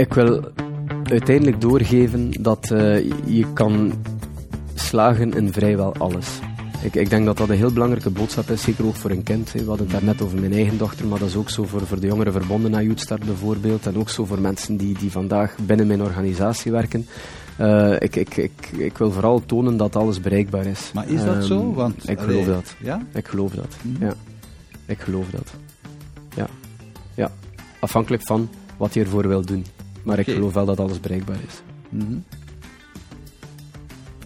Ik wil uiteindelijk doorgeven dat uh, je kan slagen in vrijwel alles. Ik, ik, denk dat dat een heel belangrijke boodschap is, zeker ook voor een kind. We hadden het daarnet over mijn eigen dochter, maar dat is ook zo voor, voor de jongeren verbonden naar Youthstart bijvoorbeeld. En ook zo voor mensen die, die vandaag binnen mijn organisatie werken. Uh, ik, ik, ik, ik wil vooral tonen dat alles bereikbaar is. Maar is dat um, zo? Want, ik geloof allee, dat. Ja? Ik geloof dat. Mm. Ja. Ik geloof dat. Ja. ja. Afhankelijk van wat je ervoor wil doen. Maar okay. ik geloof wel dat alles bereikbaar is. Mm -hmm.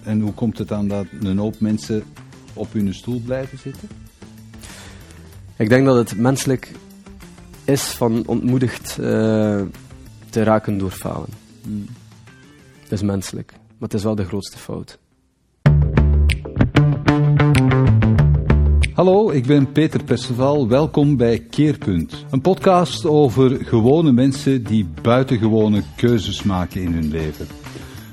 En hoe komt het dan dat een hoop mensen op hun stoel blijven zitten? Ik denk dat het menselijk is van ontmoedigd uh, te raken door falen. Mm. Het is menselijk, maar het is wel de grootste fout. Hallo, ik ben Peter Perceval. Welkom bij Keerpunt. Een podcast over gewone mensen die buitengewone keuzes maken in hun leven.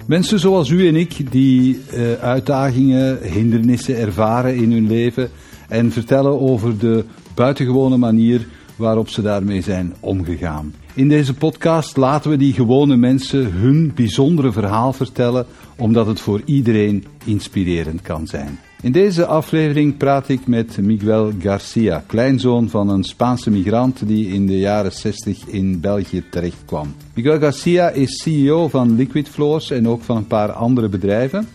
Mensen zoals u en ik die uh, uitdagingen, hindernissen ervaren in hun leven en vertellen over de buitengewone manier waarop ze daarmee zijn omgegaan. In deze podcast laten we die gewone mensen hun bijzondere verhaal vertellen, omdat het voor iedereen inspirerend kan zijn. In deze aflevering praat ik met Miguel Garcia, kleinzoon van een Spaanse migrant die in de jaren 60 in België terechtkwam. Miguel Garcia is CEO van Liquid Floors en ook van een paar andere bedrijven.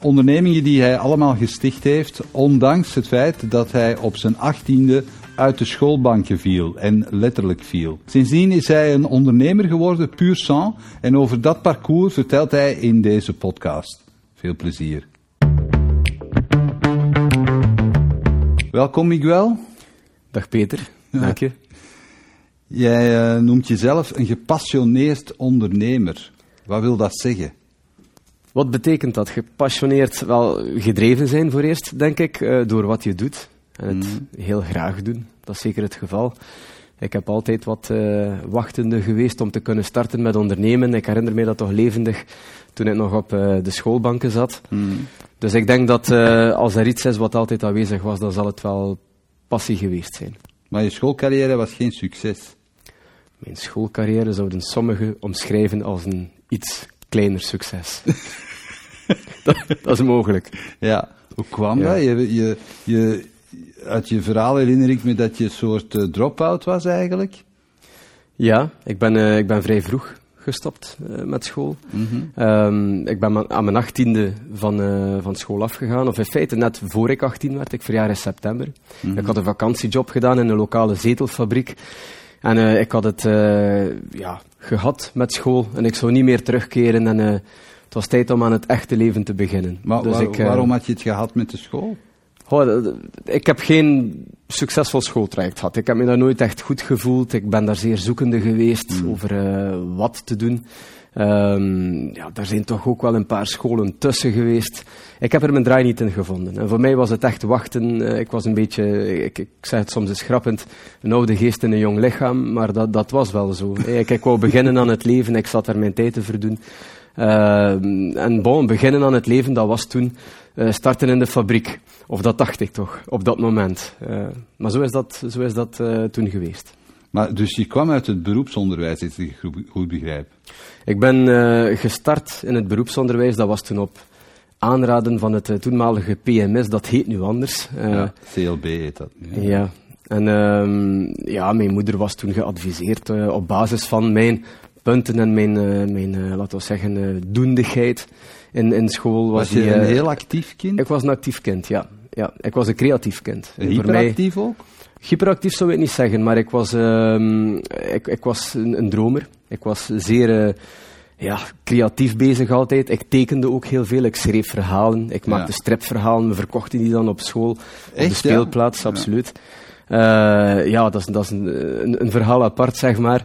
Ondernemingen die hij allemaal gesticht heeft, ondanks het feit dat hij op zijn achttiende uit de schoolbanken viel en letterlijk viel. Sindsdien is hij een ondernemer geworden, puur sang, en over dat parcours vertelt hij in deze podcast. Veel plezier. Welkom Miguel. Dag Peter, dank je. Jij uh, noemt jezelf een gepassioneerd ondernemer. Wat wil dat zeggen? Wat betekent dat? Gepassioneerd, wel gedreven zijn voor eerst, denk ik, uh, door wat je doet. En het mm. heel graag doen. Dat is zeker het geval. Ik heb altijd wat uh, wachtende geweest om te kunnen starten met ondernemen. Ik herinner me dat toch levendig toen ik nog op uh, de schoolbanken zat. Mm. Dus ik denk dat uh, als er iets is wat altijd aanwezig was, dan zal het wel passie geweest zijn. Maar je schoolcarrière was geen succes? Mijn schoolcarrière zouden sommigen omschrijven als een iets kleiner succes. dat, dat, is mogelijk. Ja, hoe kwam ja. dat? Je, je, je, uit je verhaal herinner ik me dat je een soort uh, drop-out was eigenlijk. Ja, ik ben, uh, ik ben vrij vroeg gestopt uh, met school. Mm -hmm. um, ik ben aan mijn achttiende van, van school afgegaan. Of in feite net voor ik 18 werd, ik verjaar in september. Mm -hmm. Ik had een vakantiejob gedaan in een lokale zetelfabriek. En ik had het ja, gehad met school en ik zou niet meer terugkeren. En het was tijd om aan het echte leven te beginnen. Maar dus waar, ik, waarom had je het gehad met de school? Oh, ik heb geen succesvol schooltraject gehad. Ik heb me daar nooit echt goed gevoeld. Ik ben daar zeer zoekende geweest mm. over uh, wat te doen. Um, ja, daar zijn toch ook wel een paar scholen tussen geweest. Ik heb er mijn draai niet in gevonden. En voor mij was het echt wachten. Uh, ik was een beetje, ik, ik zeg het soms eens grappend, een oude geest in een jong lichaam. Maar dat, dat was wel zo. ik, ik wou beginnen aan het leven. Ik zat daar mijn tijd te verdoen. Uh, en bon, beginnen aan het leven, dat was toen starten in de fabriek. Of dat dacht ik toch, op dat moment. Uh, maar zo is dat, zo is dat uh, toen geweest. Maar dus je kwam uit het beroepsonderwijs, als ik goed begrijp? Ik ben gestart in het beroepsonderwijs, dat was toen op aanraden van het toenmalige PMS, dat heet nu anders. ja, CLB heet dat nu. Ja, en ja, mijn moeder was toen geadviseerd op basis van mijn punten en mijn, mijn laten we zeggen, doendigheid in, in school. Was, was je die, een heel actief kind? Ik was een actief kind, ja. ja ik was een creatief kind. En hyperactief mij, ook? Hyperactief zou ik niet zeggen, maar ik was, ehm, ik, ik was een, een, dromer. Ik was zeer ja, creatief bezig altijd. Ik tekende ook heel veel. Ik schreef verhalen. Ik maakte ja. stripverhalen. We verkochten die dan op school. Op de speelplaats, ja? absoluut. Uh, ja, dat is, dat is een, een, een verhaal apart, zeg maar.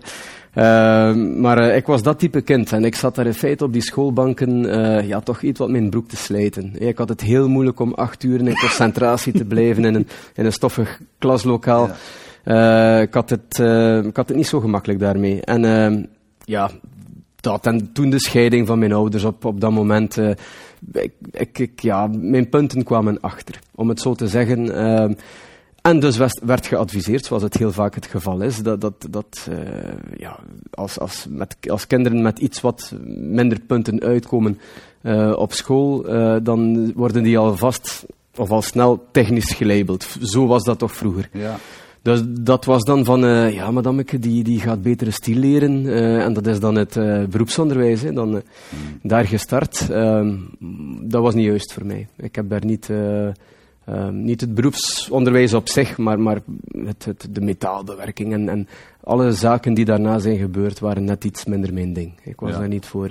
Uh, maar uh, ik was dat type kind en ik zat daar in feite op die schoolbanken uh, ja, toch iets wat mijn broek te slijten. Ik had het heel moeilijk om acht uur in concentratie te blijven in een, in een stoffig klaslokaal. Ja. ik, had het, ik had het niet zo gemakkelijk daarmee. En ehm, ja, dat en toen de scheiding van mijn ouders op, op dat moment. Ik, ik, ik, ja, mijn punten kwamen achter, om het zo te zeggen. En dus werd, geadviseerd, zoals het heel vaak het geval is, dat, dat, dat uh, ja, als, als, met, als kinderen met iets wat minder punten uitkomen uh, op school, uh, dan worden die alvast of al snel technisch gelabeld. Zo was dat toch vroeger. Ja. Dus dat was dan van, ja, madameke, die, die gaat betere stil leren. En dat is dan het beroepsonderwijs. Hè, dan, mm. Daar gestart. Ehm, dat was niet juist voor mij. Ik heb daar niet, ehm, niet het beroepsonderwijs op zich, maar, maar het, het, de metaalbewerking en, en alle zaken die daarna zijn gebeurd, waren net iets minder mijn ding. Ik was Ja. daar niet voor...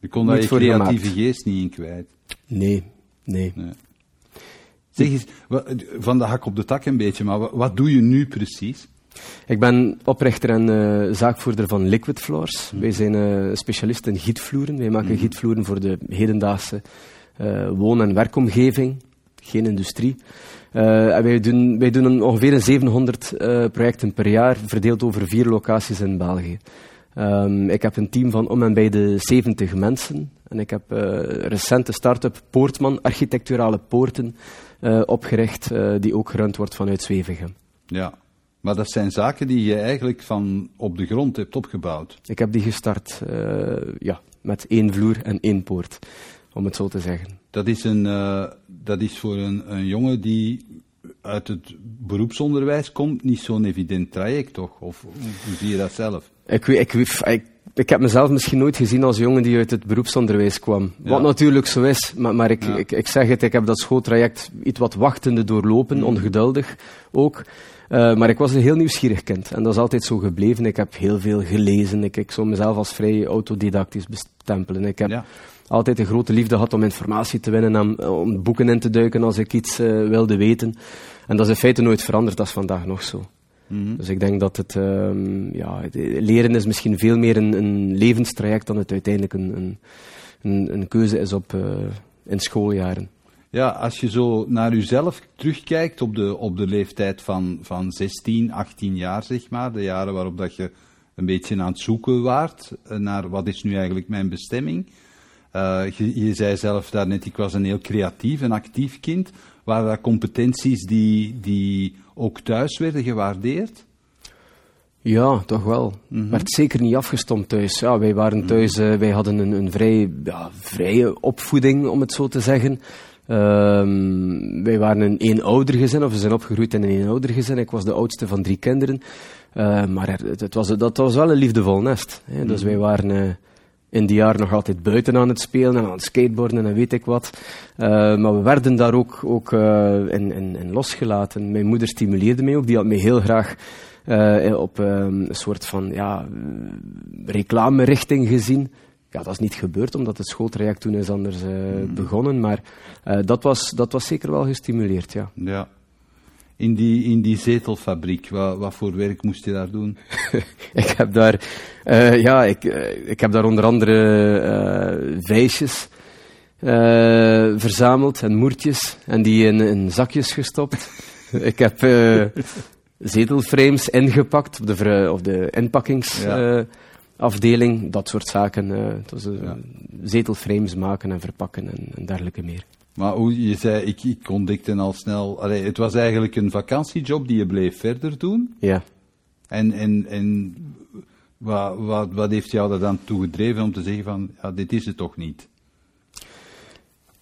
Je kon daar Niet je voor creatieve gemaakt. geest niet in kwijt. nee, nee. Zeg eens, van de hak op de tak een beetje, maar wa- wat doe je nu precies? Ik ben oprichter en eh, zaakvoerder van Liquid Floors. Wij zijn eh, specialist in gietvloeren. Wij maken gietvloeren voor de hedendaagse woon- en werkomgeving, geen industrie. Eh, wij doen, wij doen ongeveer een 700 eh, projecten per jaar, verdeeld over vier locaties in België. Ehm, ik heb een team van om en bij de 70 mensen. En ik heb eh recente start-up Poortman, architecturale poorten, opgericht, die ook gerund wordt vanuit Zwevegem. Ja, maar dat zijn zaken die je eigenlijk van op de grond hebt opgebouwd. Ik heb die gestart ja, met één vloer en één poort, om het zo te zeggen. Dat is, een, dat is voor een, een jongen die uit het beroepsonderwijs komt niet zo'n evident traject, toch? Of hoe, zie je dat zelf? Ik, weet- ik, weet- ik, ik heb mezelf misschien nooit gezien als jongen die uit het beroepsonderwijs kwam. Ja. Wat natuurlijk zo is, maar, maar ik, Ja. ik, ik zeg het, ik heb dat schooltraject iets wat wachtende doorlopen, ongeduldig ook. Eh, maar ik was een heel nieuwsgierig kind en dat is altijd zo gebleven. Ik heb heel veel gelezen, ik, ik zou mezelf als vrij autodidactisch bestempelen. Ik heb Ja. Altijd een grote liefde gehad om informatie te winnen, om, om boeken in te duiken als ik iets eh, wilde weten. En dat is in feite nooit veranderd, dat is vandaag nog zo. Mhm. Dus ik denk dat het, ehm, ja, het- leren is misschien veel meer een, een levenstraject dan het uiteindelijk een, een, een, een keuze is op, eh, in schooljaren. Ja, als je zo naar jezelf terugkijkt op de, op de leeftijd van, van 16, 18 jaar, zeg maar, de jaren waarop dat je een beetje aan het zoeken waart eh, naar wat is nu eigenlijk mijn bestemming. Eh, je, je zei zelf daarnet, ik was een heel creatief en actief kind. Waren dat competenties die, die ook thuis werden gewaardeerd? Ja, toch wel. Werd zeker niet afgestompt thuis. Ja, wij waren thuis, eh, wij hadden een, een vrij ja, vrije opvoeding, om het zo te zeggen. Ehm, wij waren een eenoudergezin, of we zijn opgegroeid in een eenoudergezin. Ik was de oudste van drie kinderen. Eh, maar het, het was, dat was wel een liefdevol nest. Hè. Dus wij waren in die jaren nog altijd buiten aan het spelen en aan het skateboarden en weet ik wat. Eh, maar we werden daar ook, ook eh, in, in, in losgelaten. Mijn moeder stimuleerde mij ook. Die had mij heel graag eh, op ehm, een soort van ja, reclamerichting gezien. Ja, dat is niet gebeurd, omdat het schooltraject toen is anders eh, begonnen. Maar dat, was, dat was zeker wel gestimuleerd, ja. Ja. In die, in die zetelfabriek, wat, wat voor werk moest je daar doen? ik heb daar, eh, ja, ik, eh, ik heb daar onder andere vijsjes eh, verzameld en moertjes en die in, in zakjes gestopt. ik heb zetelframes ingepakt op de, ver- of de inpakkingsafdeling, dat soort zaken. het was, eh, Ja. Zetelframes maken en verpakken en, en dergelijke meer. Maar hoe je zei, ik, ik ontdekte al snel. Allee, het was eigenlijk een vakantiejob die je bleef verder doen. Ja. En, en, en wat, wat, wat heeft jou er dan toe gedreven om te zeggen van, ja, dit is het toch niet?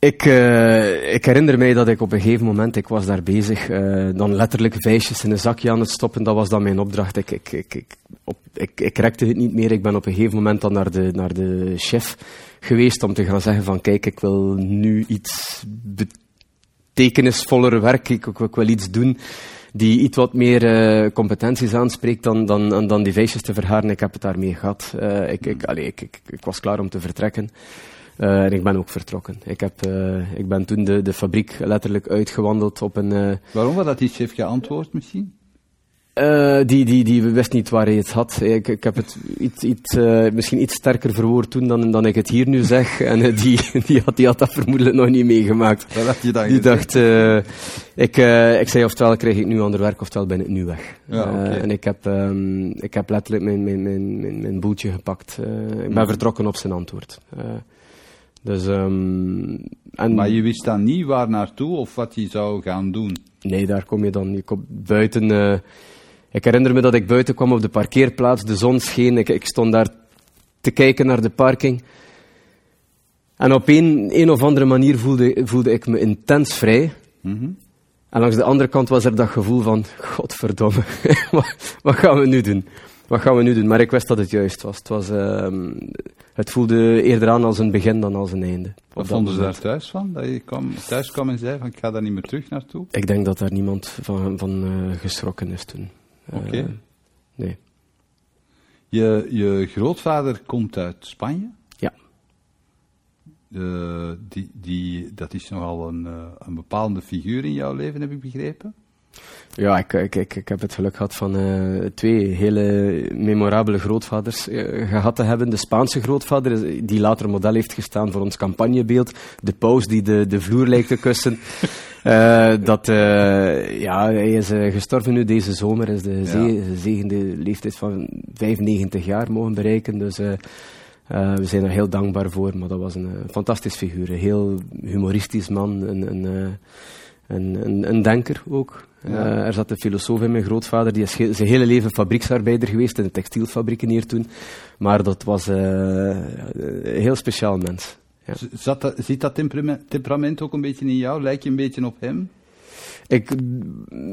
Ik, eh, ik herinner mij dat ik op een gegeven moment, ik was daar bezig, eh, dan letterlijk vijsjes in een zakje aan het stoppen. Dat was dan mijn opdracht. Ik, ik, ik, ik, op, ik, ik rekte het niet meer. Ik ben op een gegeven moment dan naar de, naar de chef geweest om te gaan zeggen van kijk, ik wil nu iets betekenisvoller werk. Ik, wil iets doen die iets wat meer eh, competenties aanspreekt dan, dan, dan die vijsjes te verharen. Ik heb het daarmee gehad. Eh, ik, ik, allee, ik, ik, ik was klaar om te vertrekken. Eh, en ik ben ook vertrokken. Ik, heb, eh, ik ben toen de, de fabriek letterlijk uitgewandeld op een... eh, Waarom was dat die chef geantwoord misschien? die, die, die wist niet waar hij het had. Ik, ik heb het iets, iets, misschien iets sterker verwoord toen dan, dan ik het hier nu zeg. En die, die, had, die had dat vermoedelijk nog niet meegemaakt. Wat had je dan Die dacht, ik, ik zei oftewel krijg ik nu ander werk, oftewel ben ik nu weg. Ja, en ik heb, ehm, ik heb letterlijk mijn, mijn, mijn, mijn, mijn boeltje gepakt. Ik ben Mhm. vertrokken op zijn antwoord. Dus, ehm, en Maar je wist dan niet waar naartoe of wat je zou gaan doen. Nee, daar kom je dan. Je komt buiten. eh, ik herinner me dat ik buiten kwam op de parkeerplaats. De zon scheen. Ik, ik stond daar te kijken naar de parking. En op een, een of andere manier voelde, voelde ik me intens vrij. Mhm. En langs de andere kant was er dat gevoel van: Godverdomme, wat, wat gaan we nu doen? Wat gaan we nu doen? Maar ik wist dat het juist was. Het, was, ehm, het voelde eerder aan als een begin dan als een einde. Wat vonden ze daar thuis van? Dat je kwam, thuis kwam en zei van ik ga daar niet meer terug naartoe? Ik denk dat daar niemand van, van eh, geschrokken is toen. Eh, Oké. nee. Je, je grootvader komt uit Spanje. Ja. Eh, die, die, dat is nogal een, een bepalende figuur in jouw leven, heb ik begrepen. Ja, ik, ik, ik, ik heb het geluk gehad van eh, twee hele memorabele grootvaders eh, gehad te hebben. De Spaanse grootvader, is- die later model heeft gestaan voor ons campagnebeeld. De paus die de, de vloer lijkt te kussen. Eh, dat, eh, ja, hij is eh, gestorven nu deze zomer. Is de ze- zegende leeftijd van 95 jaar mogen bereiken. Dus eh, eh, we zijn er heel dankbaar voor. Maar dat was een eh, fantastisch figuur. Een heel humoristisch man. Een, een, eh, een, een, een denker ook. Ja. Eh, er zat een filosoof in mijn grootvader, die is zijn hele leven fabrieksarbeider geweest in de textielfabrieken hier toen. Maar dat was eh, een heel speciaal mens. Ja. Zat dat, zit dat temperament, temperament ook een beetje in jou? Lijk je een beetje op hem? Ik,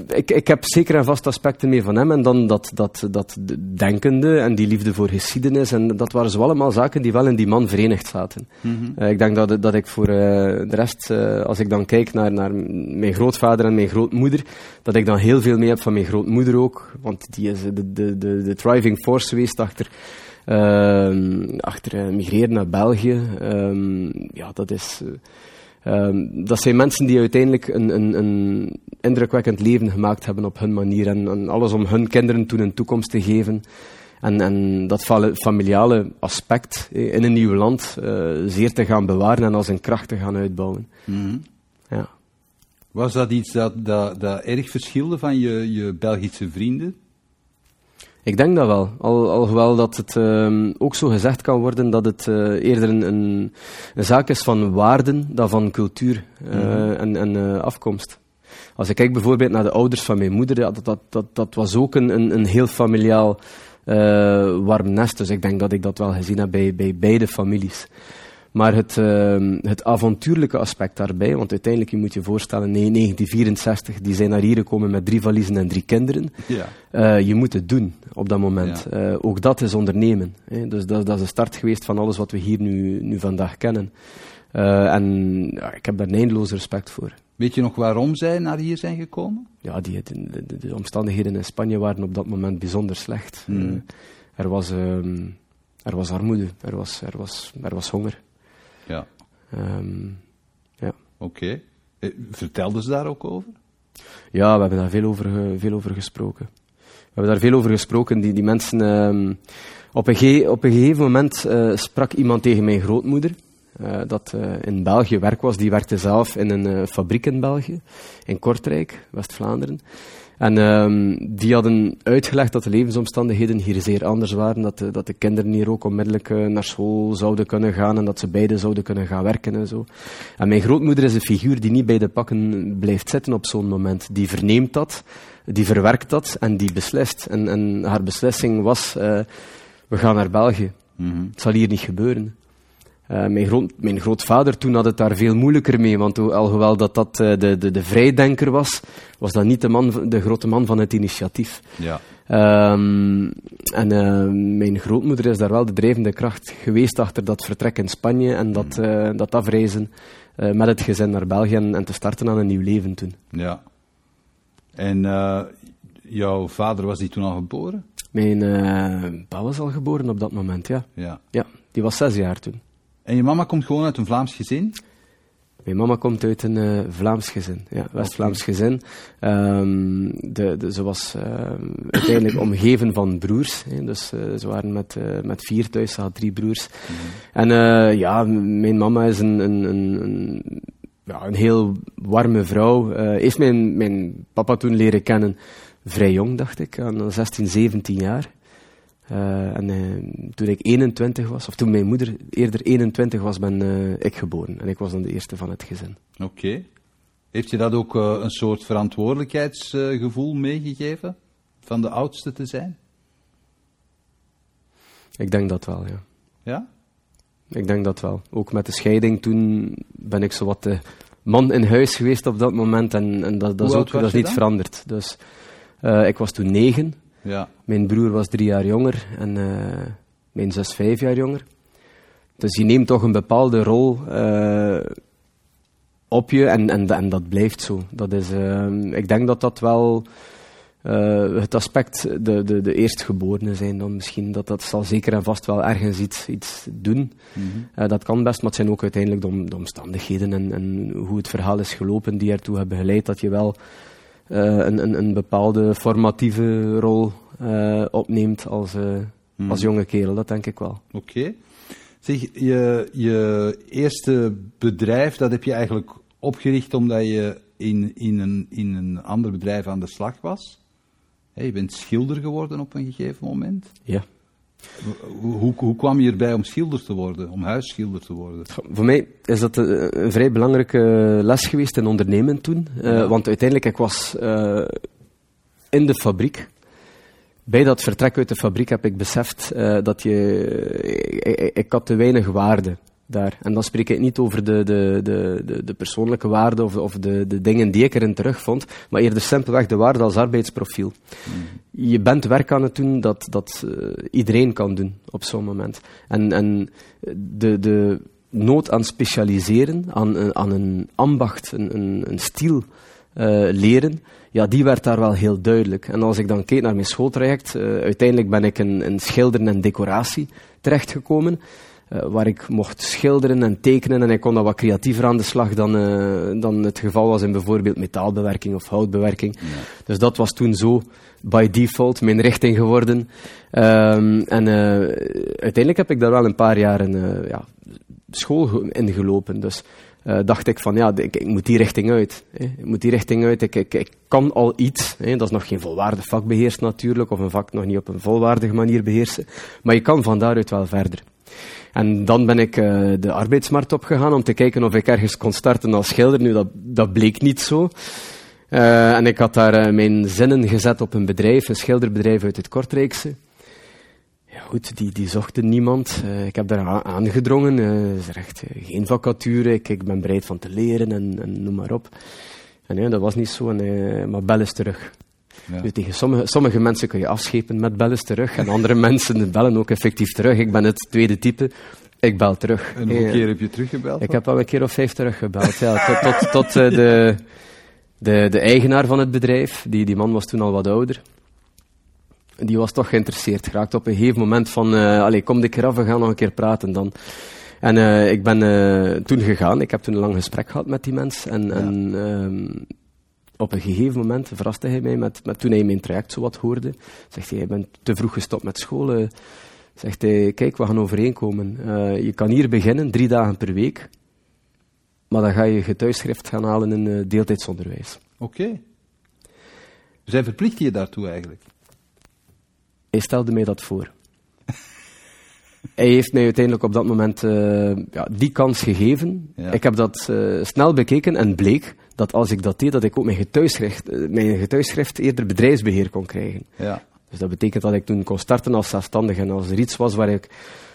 ik, ik heb zeker en vast aspecten mee van hem. En dan dat, dat, dat denkende en die liefde voor geschiedenis. En dat waren zo allemaal zaken die wel in die man verenigd zaten. Eh, ik denk dat, dat ik voor eh, de rest, eh, als ik dan kijk naar, naar mijn grootvader en mijn grootmoeder, dat ik dan heel veel mee heb van mijn grootmoeder ook. Want die is de, de, de, de driving force geweest achter, ehm, achter migreren naar België. Ehm, ja, dat is... eh, Ehm, dat zijn mensen die uiteindelijk een, een, een indrukwekkend leven gemaakt hebben op hun manier. En, en alles om hun kinderen toen een toekomst te geven. En, en dat fa- familiale aspect eh, in een nieuw land eh, zeer te gaan bewaren en als een kracht te gaan uitbouwen. Ja. Was dat iets dat, dat, dat erg verschilde van je, je Belgische vrienden? Ik denk dat wel. Al, alhoewel dat het ehm, ook zo gezegd kan worden dat het eh, eerder een, een, een zaak is van waarden dan van cultuur eh, en, en eh, afkomst. Als ik kijk bijvoorbeeld naar de ouders van mijn moeder, ja, dat, dat, dat, dat was ook een, een, een heel familiaal warm nest. Dus ik denk dat ik dat wel gezien heb bij, bij beide families. Maar het, ehm, het avontuurlijke aspect daarbij, want uiteindelijk, je moet je voorstellen, in 1964, die zijn naar hier gekomen met drie valiezen en drie kinderen. Ja. Eh, je moet het doen op dat moment. Ja. Eh, ook dat is ondernemen. Hè. Dus dat, dat is de start geweest van alles wat we hier nu, nu vandaag kennen. Eh, en ja, ik heb daar eindeloos respect voor. Weet je nog waarom zij naar hier zijn gekomen? Ja, die, de, de, de omstandigheden in Spanje waren op dat moment bijzonder slecht. Hmm. Er, was, ehm, er was armoede, er was, er was, er was honger. Ja, Ehm, ja. oké. Eh, Vertelden ze daar ook over? Ja, we hebben daar veel over, veel over gesproken. We hebben daar veel over gesproken. Die, die mensen, ehm, op, een ge- op een gegeven moment eh, sprak iemand tegen mijn grootmoeder. eh, dat in België werk was. Die werkte zelf in een fabriek in België, in Kortrijk, West-Vlaanderen. En ehm, die hadden uitgelegd dat de levensomstandigheden hier zeer anders waren. Dat de, dat de kinderen hier ook onmiddellijk eh, naar school zouden kunnen gaan en dat ze beide zouden kunnen gaan werken en zo. En mijn grootmoeder is een figuur die niet bij de pakken blijft zitten op zo'n moment. Die verneemt dat, die verwerkt dat en die beslist. En, en haar beslissing was, eh, we gaan naar België. Het zal hier niet gebeuren. Eh, mijn, groot, mijn grootvader toen had het daar veel moeilijker mee, want ho- alhoewel dat, dat eh, de, de, de vrijdenker was, was dat niet de, man, de grote man van het initiatief. Ja. Ehm, en eh, mijn grootmoeder is daar wel de drijvende kracht geweest achter dat vertrek in Spanje en dat, eh, dat afreizen met het gezin naar België en, en te starten aan een nieuw leven toen. Ja. En jouw vader was die toen al geboren? Mijn pa was al geboren op dat moment, ja. Ja. Ja, die was zes jaar toen. En je mama komt gewoon uit een Vlaams gezin? Mijn mama komt uit een eh, Vlaams gezin, ja, West-Vlaams gezin. Ehm, de, de, ze was ehm, uiteindelijk omgeven van broers, hè, dus eh, ze waren met, eh, met vier thuis, ze had drie broers. En eh, ja, mijn mama is een, een, een, een, ja, een heel warme vrouw. Eh heeft mijn, mijn papa toen leren kennen vrij jong, dacht ik, aan 16, 17 jaar. Uh, en uh, toen ik 21 was, of toen mijn moeder eerder 21 was, ben uh, ik geboren. En ik was dan de eerste van het gezin. Oké. Okay. Heeft je dat ook een soort verantwoordelijkheidsgevoel meegegeven? Van de oudste te zijn? Ik denk dat wel, ja. Ja? Ik denk dat wel. Ook met de scheiding toen ben ik zo wat de man in huis geweest op dat moment. En, en dat, dat is ook dat is niet dan? veranderd. Dus ik was toen negen. Ja. Mijn broer was drie jaar jonger en uh, mijn zus vijf jaar jonger. Dus je neemt toch een bepaalde rol uh, op je en, en, en, dat blijft zo. Dat is, uh, ik denk dat dat wel het aspect, de, de, de eerstgeborenen zijn dan misschien, dat dat zal zeker en vast wel ergens iets, iets doen. Mm -hmm. dat kan best, maar het zijn ook uiteindelijk de, de omstandigheden en, en, hoe het verhaal is gelopen die ertoe hebben geleid dat je wel een, een, een, bepaalde formatieve rol uh, opneemt als, uh, hmm. als jonge kerel. Dat denk ik wel. Oké. Okay. Zeg, je, je eerste bedrijf, dat heb je eigenlijk opgericht omdat je in, in, een, in een ander bedrijf aan de slag was. Hey, je bent schilder geworden op een gegeven moment. Ja. Hoe, hoe, kwam je erbij om schilder te worden, om huisschilder te worden? Voor mij is dat een, vrij belangrijke les geweest in ondernemen toen. Uh, want uiteindelijk, ik was uh, in de fabriek. Bij dat vertrek uit de fabriek heb ik beseft uh, dat je... Ik, ik, had te weinig waarde daar. En dan spreek ik niet over de, de, de, de, persoonlijke waarde of, of de, de dingen die ik erin terugvond, maar eerder simpelweg de waarde als arbeidsprofiel. Mm. Je bent werk aan het doen dat, dat uh, iedereen kan doen op zo'n moment. En, en de, de nood aan specialiseren, aan, aan een ambacht, een, een, een stiel uh, leren, ja, die werd daar wel heel duidelijk. En als ik dan keek naar mijn schooltraject, uh, uiteindelijk ben ik in, in schilderen en decoratie terechtgekomen. Uh, waar ik mocht schilderen en tekenen en ik kon dat wat creatiever aan de slag dan, uh, dan het geval was in bijvoorbeeld metaalbewerking of houtbewerking. Ja. Dus dat was toen zo by default mijn richting geworden. Um, en uh, uiteindelijk heb ik daar wel een paar jaren ja, school in gelopen. Dus uh, dacht ik van ja, ik, ik, moet die richting uit. Hè. Ik moet die richting uit. Ik, ik, ik kan al iets. Hè. Dat is nog geen volwaardig vak beheersen natuurlijk, of een vak nog niet op een volwaardige manier beheersen. Maar je kan van daaruit wel verder. En dan ben ik uh, de arbeidsmarkt opgegaan om te kijken of ik ergens kon starten als schilder. Nu, dat, dat bleek niet zo. Uh, en ik had daar uh, mijn zinnen gezet op een bedrijf, een schilderbedrijf uit het Kortrijkse. Ja goed, die, die zochten niemand. ik heb daar aangedrongen. er is echt geen vacature. Ik, ben bereid van te leren en, en noem maar op. En ja, dat was niet zo. En, maar bel eens terug. Ja. Dus tegen sommige, sommige mensen kun je afschepen met bellen terug en andere mensen bellen ook effectief terug. Ik ben het tweede type. Ik bel terug. En hoeveel keer heb je teruggebeld? Ik heb al een keer of vijf teruggebeld. ja, tot tot, tot uh, de, de, de eigenaar van het bedrijf. Die, die man was toen al wat ouder. Die was toch geïnteresseerd geraakt op een gegeven moment van... Uh, allee, kom de keer af, we gaan nog een keer praten dan. En uh, ik ben toen gegaan. Ik heb toen een lang gesprek gehad met die mens. En, ja. en ehm, op een gegeven moment verraste hij mij met, met toen hij mijn traject zo wat hoorde. Zegt hij, je bent te vroeg gestopt met school. Zegt hij, kijk, we gaan overeenkomen. Uh, je kan hier beginnen, drie dagen per week. Maar dan ga je getuigschrift gaan halen in uh, deeltijdsonderwijs. Oké. Okay. Dus hij verplicht je daartoe eigenlijk? Hij stelde mij dat voor. hij heeft mij uiteindelijk op dat moment uh, ja, die kans gegeven. Ja. Ik heb dat snel bekeken en bleek dat als ik dat deed, dat ik ook mijn getuigschrift, uh, mijn getuigschrift eerder bedrijfsbeheer kon krijgen. Ja. Dus dat betekent dat ik toen kon starten als zelfstandige. En als er iets was waar ik,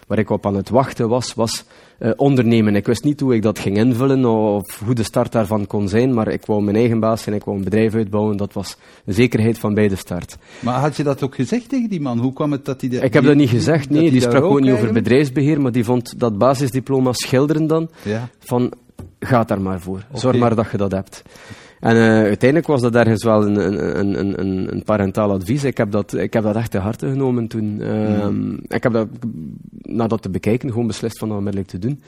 waar ik op aan het wachten was, was uh, ondernemen. Ik wist niet hoe ik dat ging invullen of hoe de start daarvan kon zijn, maar ik wou mijn eigen baas zijn, ik wou een bedrijf uitbouwen. Dat was een zekerheid van bij de start. Maar had je dat ook gezegd tegen die man? Hoe kwam het dat hij... De, ik heb dat niet gezegd, nee. Die, die sprak ook niet over bedrijfsbeheer, maar die vond dat basisdiploma schilderen dan, ja. van ga daar maar voor. Okay. Zorg maar dat je dat hebt. En uh, uiteindelijk was dat ergens wel een, een, een, een, een parentaal advies. Ik heb, dat, ik heb dat echt te harte genomen toen. Uh, mm. Ik heb dat, na dat te bekijken, gewoon beslist van dat onmiddellijk te doen.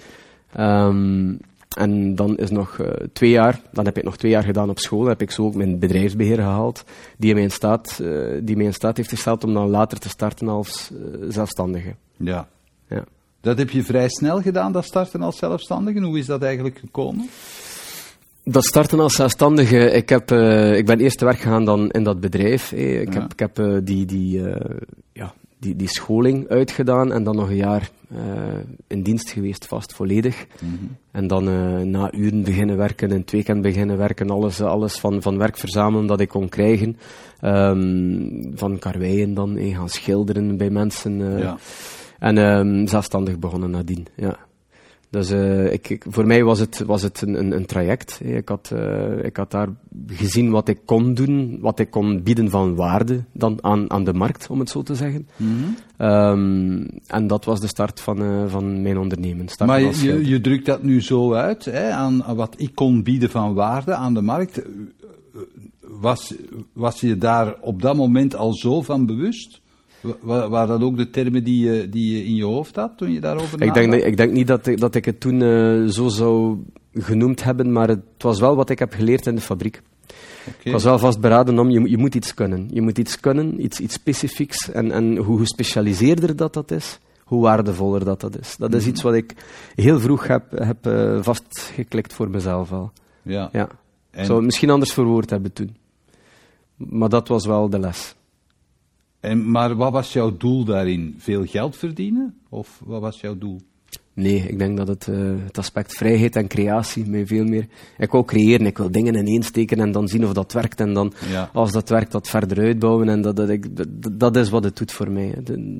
Um, en dan is nog uh, twee jaar, dan heb ik nog twee jaar gedaan op school. Dan heb ik zo ook mijn bedrijfsbeheer gehaald, die mij in staat, die mij in staat heeft gesteld om dan later te starten als zelfstandige. Ja. ja. Dat heb je vrij snel gedaan, dat starten als zelfstandige. Hoe is dat eigenlijk gekomen? Dat starten als zelfstandige, ik, heb, uh, ik ben eerst te werk gegaan dan in dat bedrijf. Eh. Ik, ja. heb, ik heb uh, die, die, uh, ja, die, die scholing uitgedaan en dan nog een jaar in dienst geweest, vast volledig. Mm -hmm. En dan na uren beginnen werken, in het weekend beginnen werken, alles, alles van, van werk verzamelen dat ik kon krijgen. Um, van karweien dan, eh, gaan schilderen bij mensen. Ja. En um, zelfstandig begonnen nadien, ja. Dus uh, ik, ik, voor mij was het, was het een, een, een traject. Ik had, uh, ik had daar gezien wat ik kon doen, wat ik kon bieden van waarde dan aan, aan de markt, om het zo te zeggen. Mm -hmm. um, en dat was de start van, uh, van mijn ondernemen. Start maar je, je, drukt dat nu zo uit, hè, aan wat ik kon bieden van waarde aan de markt. Was, was je daar op dat moment al zo van bewust? Waren dat ook de termen die je, die je in je hoofd had toen je daarover ik denk, ik denk niet dat ik, dat ik het toen uh, zo zou genoemd hebben, maar het was wel wat ik heb geleerd in de fabriek. Okay. Ik was wel vastberaden om, je, je moet iets kunnen. Je moet iets kunnen, iets, iets specifieks. En, en hoe gespecialiseerder dat dat is, hoe waardevoller dat dat is. Dat is iets wat ik heel vroeg heb, heb uh, vastgeklikt voor mezelf al. Ja. ja. En... Zou het misschien anders verwoord hebben toen. Maar dat was wel de les. En, maar wat was jouw doel daarin? Veel geld verdienen? Of wat was jouw doel? Nee, ik denk dat het, uh, het aspect vrijheid en creatie mij veel meer... Ik wil creëren, ik wil dingen ineensteken en dan zien of dat werkt. En dan, ja. als dat werkt, dat verder uitbouwen. En dat, dat, ik, dat, dat, is wat het doet voor mij.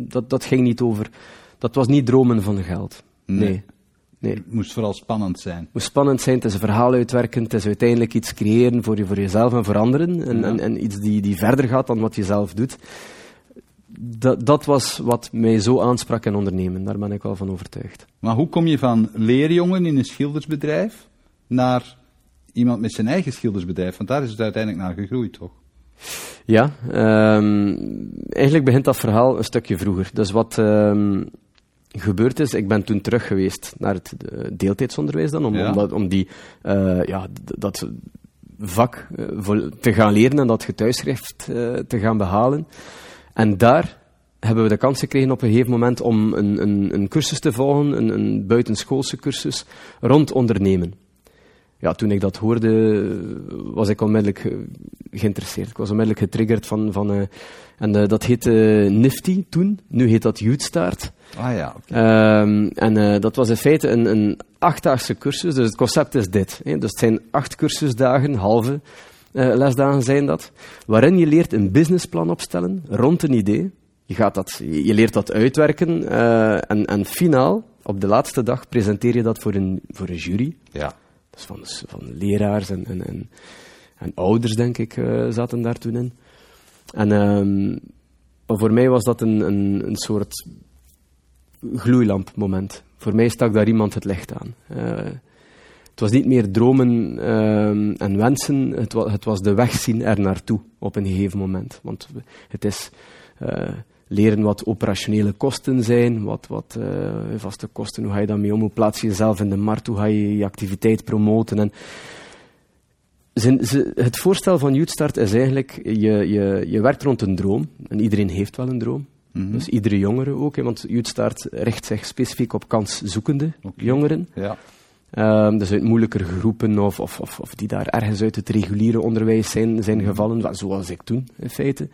Dat, dat ging niet over... Dat was niet dromen van geld. Nee. nee. nee. Het moest vooral spannend zijn. Het moest spannend zijn, het is een verhaal uitwerken, het is uiteindelijk iets creëren voor, je, voor jezelf en voor anderen. En, ja. en, en iets die, die verder gaat dan wat je zelf doet dat, dat was wat mij zo aansprak in ondernemen. Daar ben ik wel van overtuigd. Maar hoe kom je van leerjongen in een schildersbedrijf naar iemand met zijn eigen schildersbedrijf? Want daar is het uiteindelijk naar gegroeid, toch? Ja, um, eigenlijk begint dat verhaal een stukje vroeger. Dus wat um, gebeurd is, ik ben toen terug geweest naar het deeltijdsonderwijs dan, om, ja. om, om die, uh, ja, dat vak uh, te gaan leren en dat getuigschrift uh, te gaan behalen. En daar hebben we de kans gekregen op een gegeven moment om een, een, een cursus te volgen, een, een buitenschoolse cursus, rond ondernemen. Ja, toen ik dat hoorde, was ik onmiddellijk geïnteresseerd. Ik was onmiddellijk getriggerd van... van uh, en uh, dat heette Nifty toen, nu heet dat Youthstart. Ah ja, okay. um, En uh, dat was in feite een, een achtdaagse cursus, dus het concept is dit. Hè. Dus het zijn acht cursusdagen, halve uh, lesdagen zijn dat, waarin je leert een businessplan opstellen rond een idee. Je, gaat dat, je leert dat uitwerken uh, en, en finaal, op de laatste dag, presenteer je dat voor een, voor een jury. Ja. Dus van, van leraars en, en, en, en ouders, denk ik, uh, zaten daar toen in. En um, voor mij was dat een, een, een soort gloeilampmoment. Voor mij stak daar iemand het licht aan. Uh, het was niet meer dromen uh, en wensen, het was, het was de weg zien er naartoe op een gegeven moment. Want het is uh, leren wat operationele kosten zijn, wat, wat uh, vaste kosten, hoe ga je daarmee om, hoe plaats je jezelf in de markt, hoe ga je je activiteit promoten. En zijn, ze, het voorstel van Youthstart is eigenlijk, je, je, je werkt rond een droom, en iedereen heeft wel een droom. Mm -hmm. Dus iedere jongere ook, hè, want Youthstart richt zich specifiek op kanszoekende okay. jongeren. Ja. Um, dus uit moeilijker groepen of, of, of, of, die daar ergens uit het reguliere onderwijs zijn, zijn gevallen, zoals ik toen in feite.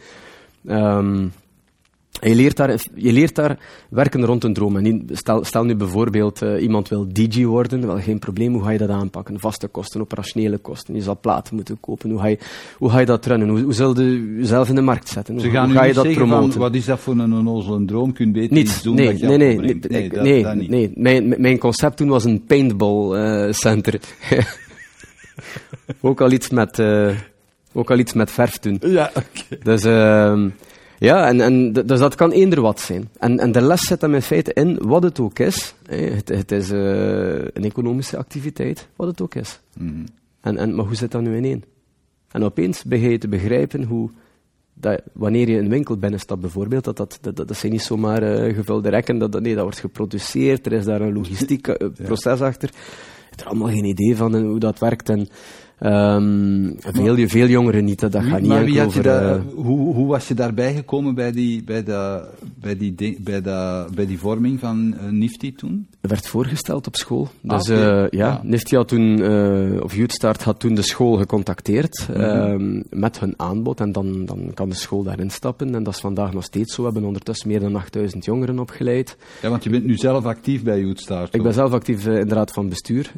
Um, je leert, daar, je leert daar werken rond een droom. En stel, stel nu bijvoorbeeld uh, iemand wil DJ worden, wel geen probleem, hoe ga je dat aanpakken? Vaste kosten, operationele kosten, je zal platen moeten kopen, hoe ga je, hoe ga je dat runnen? Hoe, hoe zul je jezelf in de markt zetten? Ze gaan hoe ga je dat promoten? Van, wat is dat voor een onnozele droom? Kun je beter iets doen nee, dat je nee, nee, nee, nee, dat, nee, dat niet. nee. Mijn, mijn concept toen was een paintball uh, center. ook, al iets met, uh, ook al iets met verf toen. Ja, oké. Okay. Dus... Uh, ja, en, en dus dat kan eender wat zijn. En, en de les zit hem in feite in, wat het ook is. Het, het is uh, een economische activiteit, wat het ook is. Mm -hmm. en, en, maar hoe zit dat nu ineen? En opeens begin je te begrijpen hoe, dat, wanneer je een winkel binnenstapt bijvoorbeeld, dat, dat, dat, dat zijn niet zomaar uh, gevulde rekken, dat, dat, nee, dat wordt geproduceerd, er is daar een logistiek uh, proces ja. achter. Je hebt er allemaal geen idee van hoe dat werkt. En, Um, veel, veel jongeren niet, dat gaat niet maar wie had over... je daar, uh, hoe, hoe was je daarbij gekomen bij, die, bij, de, bij die, bij, dat, bij die vorming van uh, Nifty toen? werd voorgesteld op school. Ah, dus ja, ja, Nifty had toen, of Youthstart had toen de school gecontacteerd mm -hmm. met hun aanbod. En dan, dan kan de school daarin stappen. En dat is vandaag nog steeds zo. We hebben ondertussen meer dan 8000 jongeren opgeleid. Ja, want je bent nu zelf actief bij Youthstart. Ik ben zelf actief in de raad van bestuur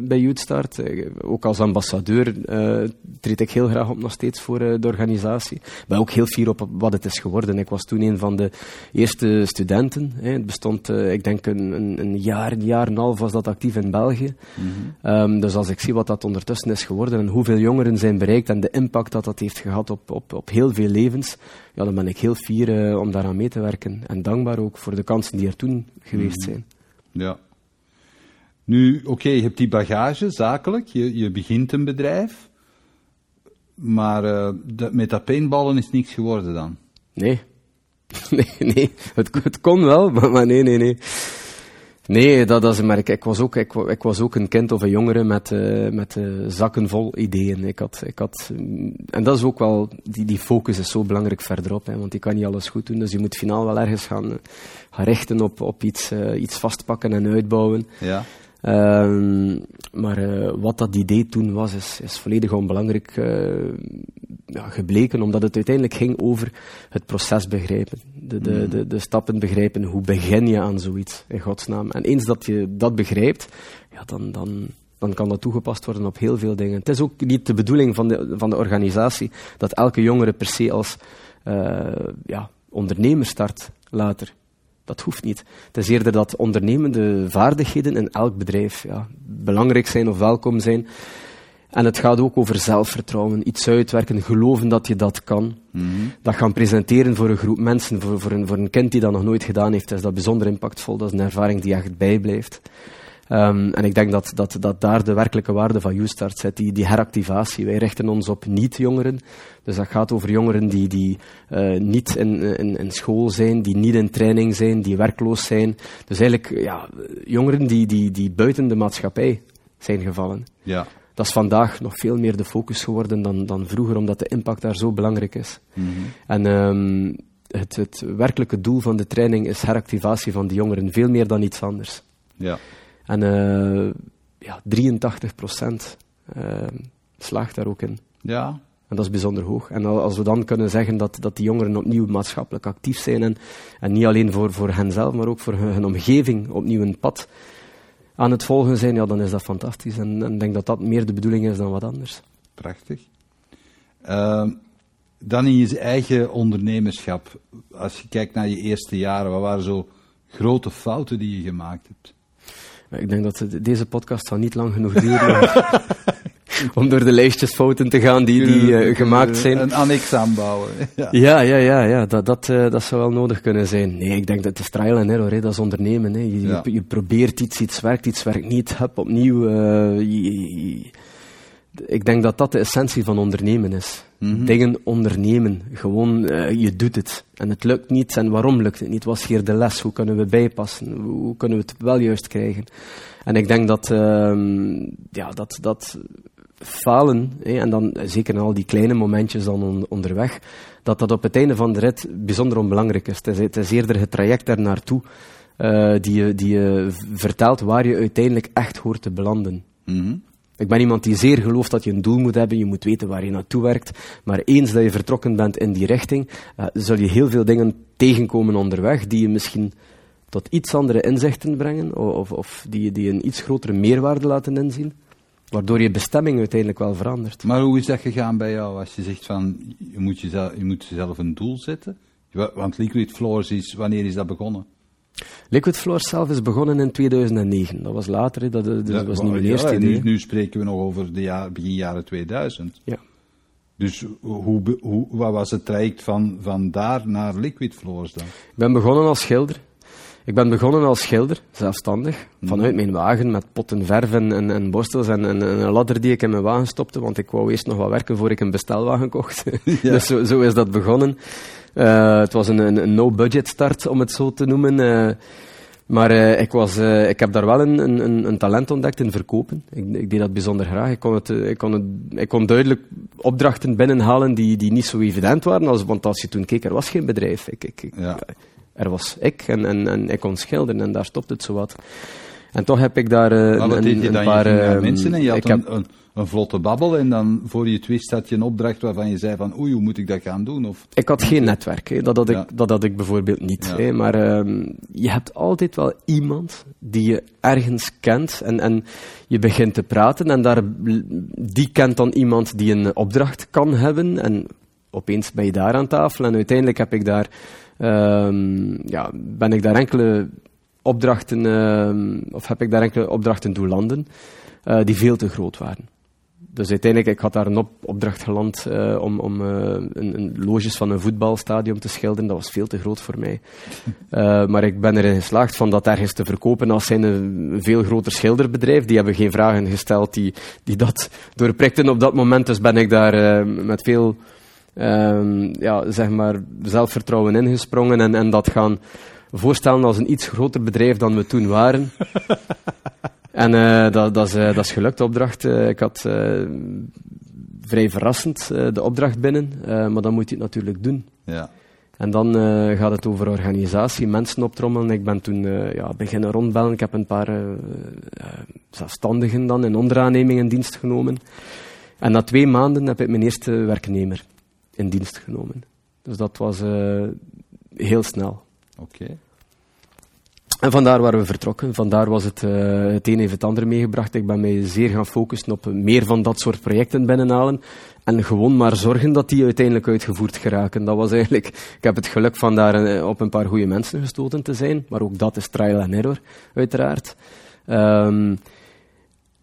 bij Youthstart. ook als ambassadeur treed ik heel graag op nog steeds voor de organisatie. Ik ben ook heel fier op wat het is geworden. Ik was toen een van de eerste studenten. Hè. Het bestond, uh, ik denk, een, een, een, jaar, een jaar en een half was dat actief in België. Mm -hmm. um, dus als ik zie wat dat ondertussen is geworden en hoeveel jongeren zijn bereikt en de impact dat dat heeft gehad op, op, op heel veel levens, ja, dan ben ik heel fier uh, om daaraan mee te werken. En dankbaar ook voor de kansen die er toen geweest mm -hmm. zijn. Ja. Nu, oké, okay, je hebt die bagage, zakelijk, je, je begint een bedrijf. Maar uh, de, met dat paintballen is niks geworden dan? Nee. nee, nee. Het, het kon wel, maar, maar, nee, nee, nee. Nee, dat, dat is maar ik, ik, was ook, ik, ik, was ook een kind of een jongere met, uh, met uh, zakken vol ideeën. Ik had, ik had, en dat is ook wel, die, die focus is zo belangrijk verderop, hè, want je kan niet alles goed doen. Dus je moet finaal wel ergens gaan, gaan richten op, op iets, uh, iets vastpakken en uitbouwen. Ja. Um, maar uh, wat dat idee toen was, is, is volledig onbelangrijk uh, ja, gebleken, omdat het uiteindelijk ging over het proces begrijpen. De, de, mm. de, de, stappen begrijpen. Hoe begin je aan zoiets, in godsnaam? En eens dat je dat begrijpt, ja, dan, dan, dan kan dat toegepast worden op heel veel dingen. Het is ook niet de bedoeling van de, van de organisatie dat elke jongere per se als uh, ja, ondernemer start later. Dat hoeft niet. Het is eerder dat ondernemende vaardigheden in elk bedrijf ja, belangrijk zijn of welkom zijn. En het gaat ook over zelfvertrouwen, iets uitwerken, geloven dat je dat kan. Mm -hmm. Dat gaan presenteren voor een groep mensen, voor, voor, een, voor een kind die dat nog nooit gedaan heeft, is dat bijzonder impactvol. Dat is een ervaring die echt bijblijft. Um, en ik denk dat, dat, dat daar de werkelijke waarde van YouStart zit, die, die heractivatie. Wij richten ons op niet-jongeren. Dus dat gaat over jongeren die, die uh, niet in, in, in, school zijn, die niet in training zijn, die werkloos zijn. Dus eigenlijk ja, jongeren die, die, die buiten de maatschappij zijn gevallen. Ja. Dat is vandaag nog veel meer de focus geworden dan, dan vroeger, omdat de impact daar zo belangrijk is. Mm -hmm. En um, het, het werkelijke doel van de training is heractivatie van die jongeren, veel meer dan iets anders. Ja. En uh, ja, 83 procent uh, slaagt daar ook in. Ja. En dat is bijzonder hoog. En als we dan kunnen zeggen dat, dat die jongeren opnieuw maatschappelijk actief zijn en, en niet alleen voor, voor henzelf, maar ook voor hun, hun omgeving opnieuw een pad aan het volgen zijn, ja, dan is dat fantastisch. En ik denk dat dat meer de bedoeling is dan wat anders. Prachtig. Uh, dan in je eigen ondernemerschap, als je kijkt naar je eerste jaren, wat waren zo grote fouten die je gemaakt hebt? Ik denk dat deze podcast zal niet lang genoeg duren om, door de lijstjes fouten te gaan die, die uh, gemaakt zijn. Een annex aanbouwen. Ja, ja, ja, ja, ja. Dat, dat, uh, dat zou wel nodig kunnen zijn. Nee, ik denk dat het is trial and error, hè. dat is ondernemen. Hè. Je, ja. je, je, probeert iets, iets werkt, iets werkt niet. Hup, opnieuw. Uh, je, ik denk dat dat de essentie van ondernemen is. Mm -hmm. Dingen ondernemen. Gewoon, uh, je doet het. En het lukt niet. En waarom lukt het niet? Wat is hier de les? Hoe kunnen we bijpassen? Hoe kunnen we het wel juist krijgen? En ik denk dat, uh, ja, dat, dat falen, en dan zeker in al die kleine momentjes dan on onderweg, dat dat op het einde van de rit bijzonder onbelangrijk is. Het is, het is eerder het traject daar naartoe uh, die, je, die je vertelt waar je uiteindelijk echt hoort te belanden. Mm -hmm. Ik ben iemand die zeer gelooft dat je een doel moet hebben, je moet weten waar je naartoe werkt. Maar eens dat je vertrokken bent in die richting, uh, zul je heel veel dingen tegenkomen onderweg die je misschien tot iets andere inzichten brengen, of, of die, die een iets grotere meerwaarde laten inzien. Waardoor je bestemming uiteindelijk wel verandert. Maar hoe is dat gegaan bij jou als je zegt van je moet jezelf, je moet jezelf een doel zetten? Want Liquid Floors is, wanneer is dat begonnen? Liquid Floors zelf is begonnen in 2009. Dat was later, dat, was niet mijn eerste idee. Nu, nu, spreken we nog over de jaar, begin jaren 2000. Ja. Dus hoe, hoe, wat was het traject van, van daar naar Liquid Floors dan? Ik ben begonnen als schilder. Ik ben begonnen als schilder, zelfstandig, mm. vanuit mijn wagen met potten verf en, en, en borstels en, en, een ladder die ik in mijn wagen stopte, want ik wou eerst nog wat werken voor ik een bestelwagen kocht. Ja. dus zo, zo, is dat begonnen. Uh, het was een, een, een no-budget start, om het zo te noemen. Uh, maar uh, ik, was, ik heb daar wel een, een, een talent ontdekt in verkopen. Ik, ik, deed dat bijzonder graag. Ik kon, het, ik, kon het, ik kon duidelijk opdrachten binnenhalen die, die niet zo evident waren. Als, want als je toen keek, er was geen bedrijf. Ik, ik, ja Er was ik en, en, en ik kon schilderen en daar stopt het zowat. En toch heb ik daar wat een, een paar... ehm, mensen en je had ik een, heb- een, een vlotte babbel en dan voor je het wist had je een opdracht waarvan je zei van oei, hoe moet ik dat gaan doen? Of, Ik had geen netwerk, hè. Dat, had ik, Ja. dat had ik bijvoorbeeld niet. Ja. Hè. Maar ehm, je hebt altijd wel iemand die je ergens kent en, en je begint te praten en daar, die kent dan iemand die een opdracht kan hebben en opeens ben je daar aan tafel en uiteindelijk heb ik daar, ehm, ja, ben ik daar enkele opdrachten, ehm, of heb ik daar enkele opdrachten doen landen eh, die veel te groot waren. Dus uiteindelijk, ik had daar een op- opdracht geland eh, om, om eh, een, een loges van een voetbalstadion te schilderen. Dat was veel te groot voor mij. Eh, maar ik ben erin geslaagd van dat ergens te verkopen als zijn een, veel groter schilderbedrijf. Die hebben geen vragen gesteld die, die dat doorprikten op dat moment. Dus ben ik daar met veel ehm, ja, zeg maar zelfvertrouwen ingesprongen en, en dat gaan voorstellen als een iets groter bedrijf dan we toen waren. En eh, dat, dat, is, eh, dat is gelukt, de opdracht. Eh, ik had vrij verrassend de opdracht binnen, maar dan moet je het natuurlijk doen. ja. En dan gaat het over organisatie, mensen optrommelen. Ik ben toen ja, beginnen rondbellen. Ik heb een paar zelfstandigen dan in onderaanneming in dienst genomen. En na twee maanden heb ik mijn eerste werknemer in dienst genomen. Dus dat was heel snel. Oké. En vandaar waren we vertrokken. Vandaar was het, eh, het een heeft het ander meegebracht. Ik ben mij zeer gaan focussen op meer van dat soort projecten binnenhalen. En gewoon maar zorgen dat die uiteindelijk uitgevoerd geraken. Dat was eigenlijk... Ik heb het geluk van daar eh, op een paar goede mensen gestoten te zijn. Maar ook dat is trial and error, uiteraard. Ehm,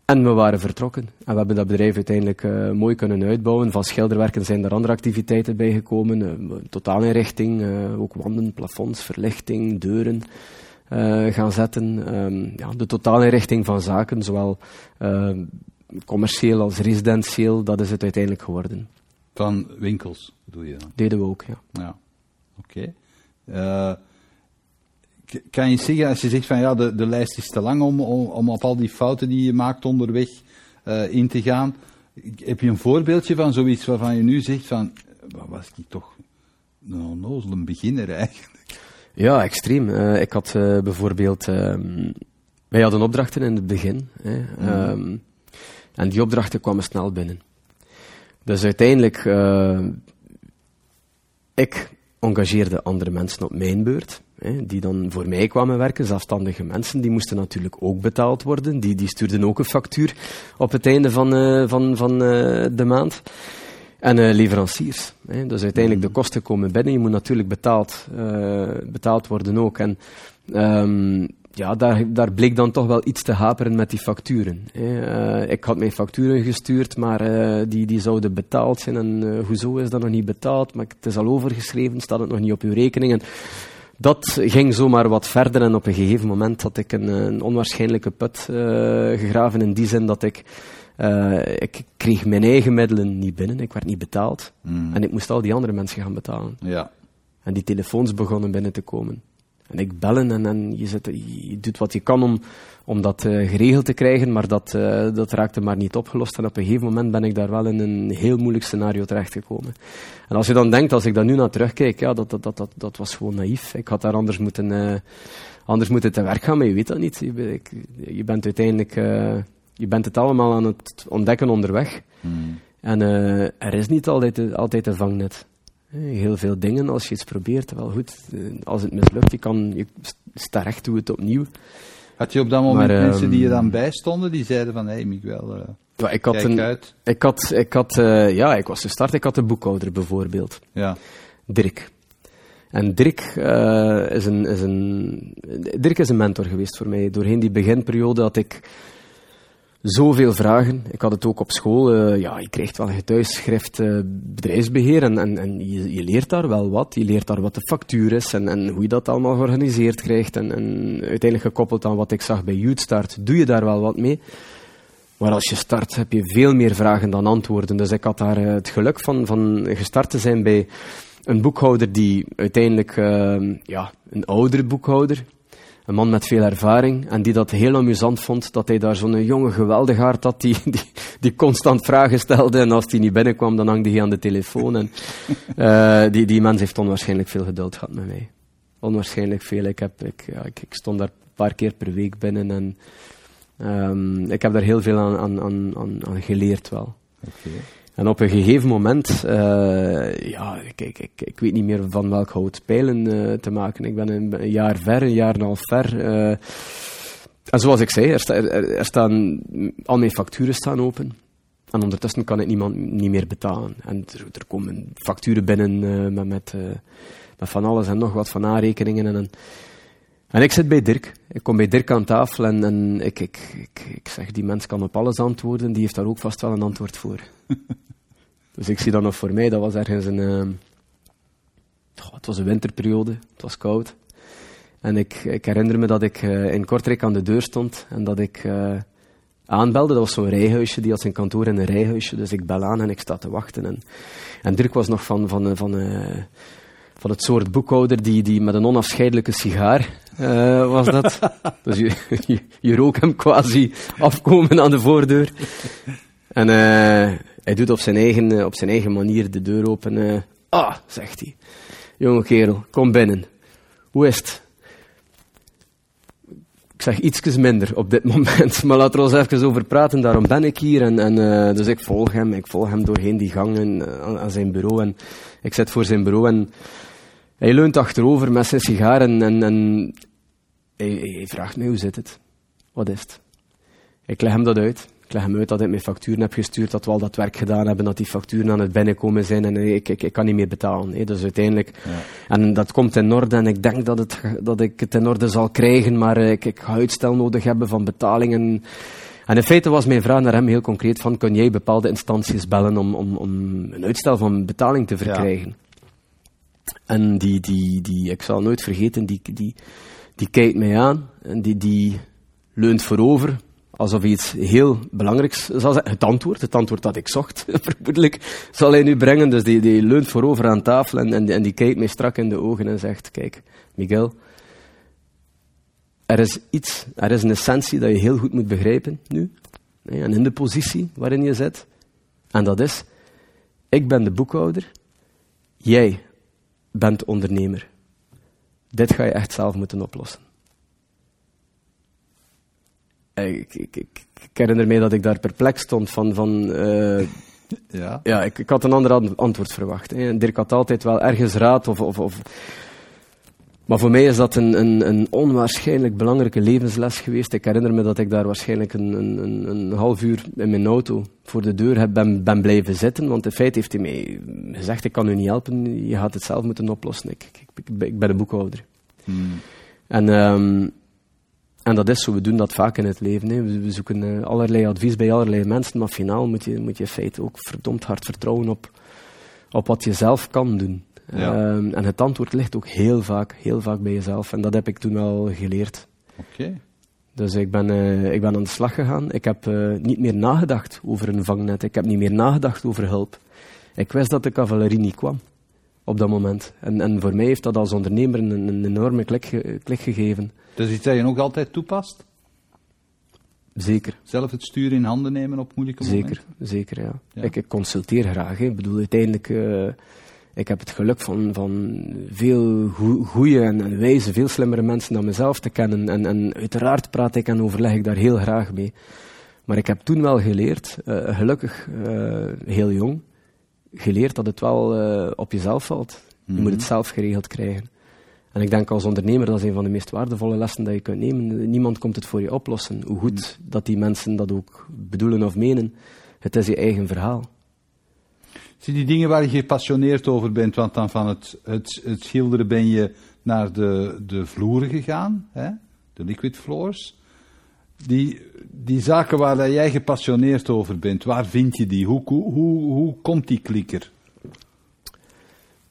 en we waren vertrokken. En we hebben dat bedrijf uiteindelijk eh, mooi kunnen uitbouwen. Van schilderwerken zijn er andere activiteiten bijgekomen. Uh, totaalinrichting, ook wanden, plafonds, verlichting, deuren gaan zetten. Ehm, ja, de totaalinrichting van zaken, zowel ehm, commercieel als residentieel, dat is het uiteindelijk geworden. Van winkels bedoel je dan? Deden we ook, ja. Ja, oké. Eh, k- kan je zeggen, als je zegt van ja, de, de lijst is te lang om, om, om op al die fouten die je maakt onderweg eh, in te gaan. Heb je een voorbeeldje van zoiets waarvan je nu zegt van, wat was ik toch een onnozele beginner eigenlijk? Ja, extreem. Eh, ik had eh, bijvoorbeeld... ehm, wij hadden opdrachten in het begin. Hè, ehm, en die opdrachten kwamen snel binnen. Dus uiteindelijk... eh, ik engageerde andere mensen op mijn beurt. Hè, die dan voor mij kwamen werken, zelfstandige mensen. Die moesten natuurlijk ook betaald worden. Die, die stuurden ook een factuur op het einde van, van, van de maand. En eh, leveranciers. Hè. Dus uiteindelijk de kosten komen binnen. Je moet natuurlijk betaald, eh, betaald worden ook. En ehm, ja, daar, daar bleek dan toch wel iets te haperen met die facturen. Hè. Eh, ik had mijn facturen gestuurd, maar die, die zouden betaald zijn. En hoezo is dat nog niet betaald? Maar het is al overgeschreven, staat het nog niet op uw rekening. En dat ging zomaar wat verder en op een gegeven moment had ik een, een onwaarschijnlijke put gegraven in die zin dat ik eh, ik kreeg mijn eigen middelen niet binnen, ik werd niet betaald. Mm. En ik moest al die andere mensen gaan betalen. Ja, En die telefoons begonnen binnen te komen. En ik bellen en, en je, zit, je doet wat je kan om, om dat eh, geregeld te krijgen, maar dat, eh, dat raakte maar niet opgelost. En op een gegeven moment ben ik daar wel in een heel moeilijk scenario terechtgekomen. En als je dan denkt, als ik daar nu naar terugkijk, ja, dat, dat, dat, dat, dat was gewoon naïef. Ik had daar anders moeten, anders moeten te werk gaan, maar je weet dat niet. Je, ik- je bent uiteindelijk... eh, je bent het allemaal aan het ontdekken onderweg. Mm. En eh, er is niet altijd, altijd een vangnet. Eh, Heel veel dingen, als je iets probeert, wel goed. eh, Als het mislukt, je kan, je doe het opnieuw. Had je op dat moment Maar, mensen die je ehm, dan bijstonden, die zeiden van, hé hey, Miguel, eh, Ja, ik had kijk een, uit. ik had, ik had, eh, ja, ik was gestart, ik had een boekhouder bijvoorbeeld. Ja, Dirk. En Dirk, eh, is een, is een, Dirk is een mentor geweest voor mij. Doorheen die beginperiode had ik zoveel vragen. Ik had het ook op school. eh, ja, je krijgt wel een getuigschrift eh, bedrijfsbeheer en, en, je, je leert daar wel wat. Je leert daar wat de factuur is en, en hoe je dat allemaal georganiseerd krijgt. En, uiteindelijk gekoppeld aan wat ik zag bij Youthstart, doe je daar wel wat mee. Maar als je start, heb je veel meer vragen dan antwoorden. Dus ik had daar eh, het geluk van, van gestart te zijn bij een boekhouder die uiteindelijk, ja, een oudere boekhouder, een man met veel ervaring, en die dat heel amusant vond, dat hij daar zo'n jonge geweldigaard had, die, die, die constant vragen stelde, en als hij niet binnenkwam, dan hangde hij aan de telefoon. En, eh, die, die mens heeft onwaarschijnlijk veel geduld gehad met mij. onwaarschijnlijk veel. Ik, heb, ik, ik, stond daar een paar keer per week binnen en ehm, ik heb daar heel veel aan, aan, aan, aan geleerd wel. En op een gegeven moment, eh, ja, ik, ik, ik, weet niet meer van welk hout pijlen eh, te maken. Ik ben een, jaar ver, een jaar en een half ver. eh. en zoals ik zei, er, sta- staan, al mijn facturen staan open. En ondertussen kan ik niemand niet meer betalen. En er, komen facturen binnen met, met, met van alles en nog wat van aanrekeningen. En, en, en ik zit bij Dirk. Ik kom bij Dirk aan tafel en, en ik, ik, ik, ik zeg, die mens kan op alles antwoorden. Die heeft daar ook vast wel een antwoord voor. dus ik zie dat nog voor mij. Dat was ergens een... ehm, goh, het was een winterperiode. Het was koud. En ik, ik herinner me dat ik eh, in Kortrijk aan de deur stond en dat ik eh, aanbelde. Dat was zo'n rijhuisje, die had zijn kantoor in een rijhuisje. Dus ik bel aan en ik sta te wachten. En, en Dirk was nog van, van, van, eh, van het soort boekhouder die, die met een onafscheidelijke sigaar eh, was dat. dus je, je, je rook hem quasi afkomen aan de voordeur. En eh, hij doet op zijn, eigen, eh, op zijn eigen manier de deur open. ah, zegt hij. Jonge kerel, kom binnen. Hoe is het? Ik zeg ietsjes minder op dit moment, maar laten we eens even over praten. Daarom ben ik hier. En, en, dus ik volg hem. Ik volg hem doorheen die gangen aan, aan zijn bureau. En ik zit voor zijn bureau en hij leunt achterover met zijn sigaar en, en, en hij, hij vraagt mij hoe zit het? Wat is het? Ik leg hem dat uit. Ik leg hem uit dat ik mijn facturen heb gestuurd, dat we al dat werk gedaan hebben, dat die facturen aan het binnenkomen zijn en ik, ik, ik kan niet meer betalen. hè. Dus uiteindelijk, en dat komt in orde en ik denk dat, het, dat ik het in orde zal krijgen, maar ik, ik ga uitstel nodig hebben van betalingen. En in feite was mijn vraag naar hem heel concreet van, kun jij bepaalde instanties bellen om, om, om een uitstel van betaling te verkrijgen? En die, die, die, ik zal nooit vergeten, die, die, die kijkt mij aan en die, die leunt voorover, alsof hij iets heel belangrijks zal zeggen. Het antwoord, het antwoord dat ik zocht, vermoedelijk, zal hij nu brengen. Dus die, die leunt voorover aan tafel en, en, en die kijkt mij strak in de ogen en zegt, kijk, Miguel, er is iets, er is een essentie dat je heel goed moet begrijpen nu, en in de positie waarin je zit. En dat is, ik ben de boekhouder, jij bent ondernemer. Dit ga je echt zelf moeten oplossen. Ik, ik, ik, ik herinner me dat ik daar perplex stond van, van eh, Ja. ja, ik, ik had een ander an- antwoord verwacht. Hè. Dirk had altijd wel ergens raad of, of, of maar voor mij is dat een, een, een onwaarschijnlijk belangrijke levensles geweest. Ik herinner me dat ik daar waarschijnlijk een, een, een, een half uur in mijn auto voor de deur heb, ben, ben blijven zitten. Want in feite heeft hij mij gezegd, ik kan u niet helpen, je gaat het zelf moeten oplossen. Ik, ik, ik, ben- een boekhouder. Hmm. En, ehm, en dat is zo, we doen dat vaak in het leven. Hè. We, we zoeken eh, allerlei advies bij allerlei mensen, maar finaal moet je, moet je in feite ook verdomd hard vertrouwen op, op wat je zelf kan doen. Ja. Ehm, en het antwoord ligt ook heel vaak, heel vaak bij jezelf. En dat heb ik toen al geleerd. Oké. Dus ik ben, eh, ik ben aan de slag gegaan. Ik heb eh, niet meer nagedacht over een vangnet. Ik heb niet meer nagedacht over hulp. Ik wist dat de cavalerie niet kwam op dat moment. En, en voor mij heeft dat als ondernemer een, een enorme klik, ge- klik gegeven. Is iets dat je nog altijd toepast? Zeker. Zelf het stuur in handen nemen op moeilijke momenten? Zeker, zeker ja. Ja. Ik, ik consulteer graag. Hè. Ik bedoel, uiteindelijk, eh, ik heb het geluk van, van veel goede en, en wijze, veel slimmere mensen dan mezelf te kennen. En, en uiteraard praat ik en overleg ik daar heel graag mee. Maar ik heb toen wel geleerd, eh, gelukkig eh, heel jong, geleerd dat het wel eh, op jezelf valt. Je moet het zelf geregeld krijgen. En ik denk als ondernemer, dat is een van de meest waardevolle lessen dat je kunt nemen. Niemand komt het voor je oplossen. Hoe goed dat die mensen dat ook bedoelen of menen, het is je eigen verhaal. Zie die dingen waar je gepassioneerd over bent, want dan van het, het, het schilderen ben je naar de, de vloeren gegaan, hè? de liquid floors. Die, die zaken waar jij gepassioneerd over bent, waar vind je die? Hoe, hoe, hoe, hoe komt die klikker?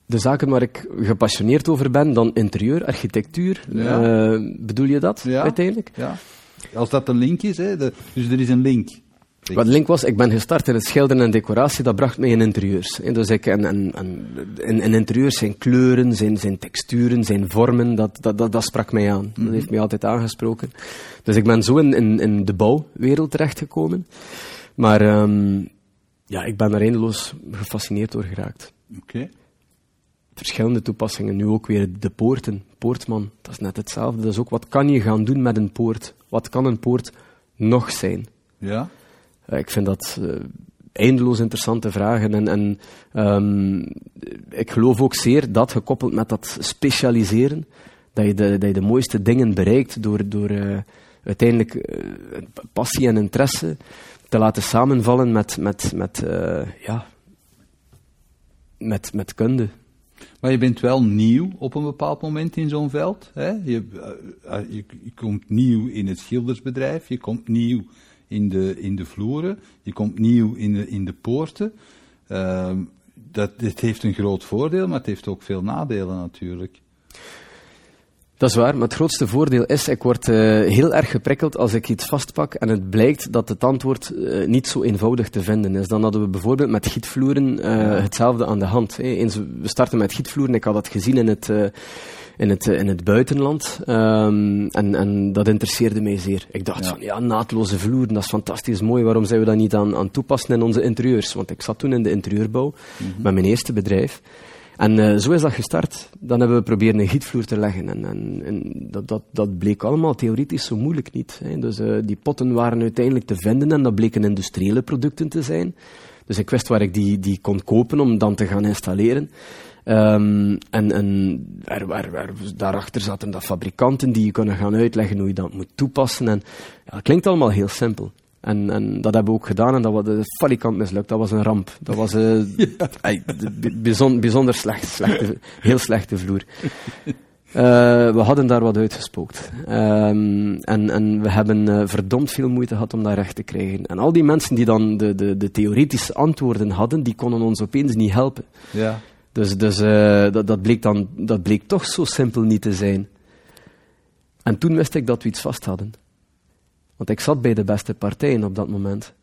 De zaken waar ik gepassioneerd over ben, dan interieur, architectuur, Ja. eh, bedoel je dat Ja. uiteindelijk? Ja. Als dat een link is, hè? de- dus er is een link. Wat link was, ik ben gestart in het schilderen en decoratie, dat bracht mij in interieurs. En dus ik, en, en, en, in, in interieurs zijn kleuren, zijn, zijn texturen, zijn vormen, dat, dat, dat, dat sprak mij aan. Dat heeft mij altijd aangesproken. Dus ik ben zo in, in, in de bouwwereld terechtgekomen. Maar ehm, ja, ik ben er eindeloos gefascineerd door geraakt. Oké. verschillende toepassingen. Nu ook weer de poorten. Poortman, dat is net hetzelfde. Dat is ook wat kan je gaan doen met een poort? Wat kan een poort nog zijn? Ja? Uh, ik vind dat uh, eindeloos interessante vragen. En, en um, ik geloof ook zeer dat, gekoppeld met dat specialiseren, dat je de, dat de mooiste dingen bereikt door, door uh, uiteindelijk passie en interesse te laten samenvallen met, met, met, ja, met, met kunde. Maar je bent wel nieuw op een bepaald moment in zo'n veld. Hè? Je, je, je, komt nieuw in het schildersbedrijf, je komt nieuw in de, in de vloeren, je komt nieuw in de, in de poorten. Uh, dat, dit heeft een groot voordeel, maar het heeft ook veel nadelen natuurlijk. Dat is waar, maar het grootste voordeel is, ik word uh, heel erg geprikkeld als ik iets vastpak en het blijkt dat het antwoord uh, niet zo eenvoudig te vinden is. Dan hadden we bijvoorbeeld met gietvloeren uh, hetzelfde aan de hand. Hè. Eens we starten met gietvloeren, ik had dat gezien in het, in het, in het buitenland um, en, en dat interesseerde mij zeer. Ik dacht ja. van, ja, naadloze vloeren, dat is fantastisch mooi, waarom zijn we dat niet aan, aan toepassen in onze interieurs? Want ik zat toen in de interieurbouw mm -hmm. met mijn eerste bedrijf. En uh, zo is dat gestart. Dan hebben we proberen een gietvloer te leggen. En, en, en dat, dat, dat, bleek allemaal theoretisch zo moeilijk niet. Hè. Dus uh, die potten waren uiteindelijk te vinden en dat bleken industriële producten te zijn. Dus ik wist waar ik die, die kon kopen om dan te gaan installeren. Um, en en er, er, er, daarachter zaten dat fabrikanten die je kunnen gaan uitleggen hoe je dat moet toepassen. En ja, het klinkt allemaal heel simpel. En, en, dat hebben we ook gedaan en dat was de falikant mislukt. Dat was een ramp. Dat was uh, ja. ey, bijzonder, bijzonder slecht, slechte, heel slechte vloer. Uh, we hadden daar wat uitgespookt. Um, en, en we hebben uh, verdomd veel moeite gehad om dat recht te krijgen. En al die mensen die dan de, de, de theoretische antwoorden hadden, die konden ons opeens niet helpen. Ja. Dus, dus uh, dat, dat, bleek dan, dat bleek toch zo simpel niet te zijn. En toen wist ik dat we iets vast hadden. Want ik zat bij de beste partijen op dat moment.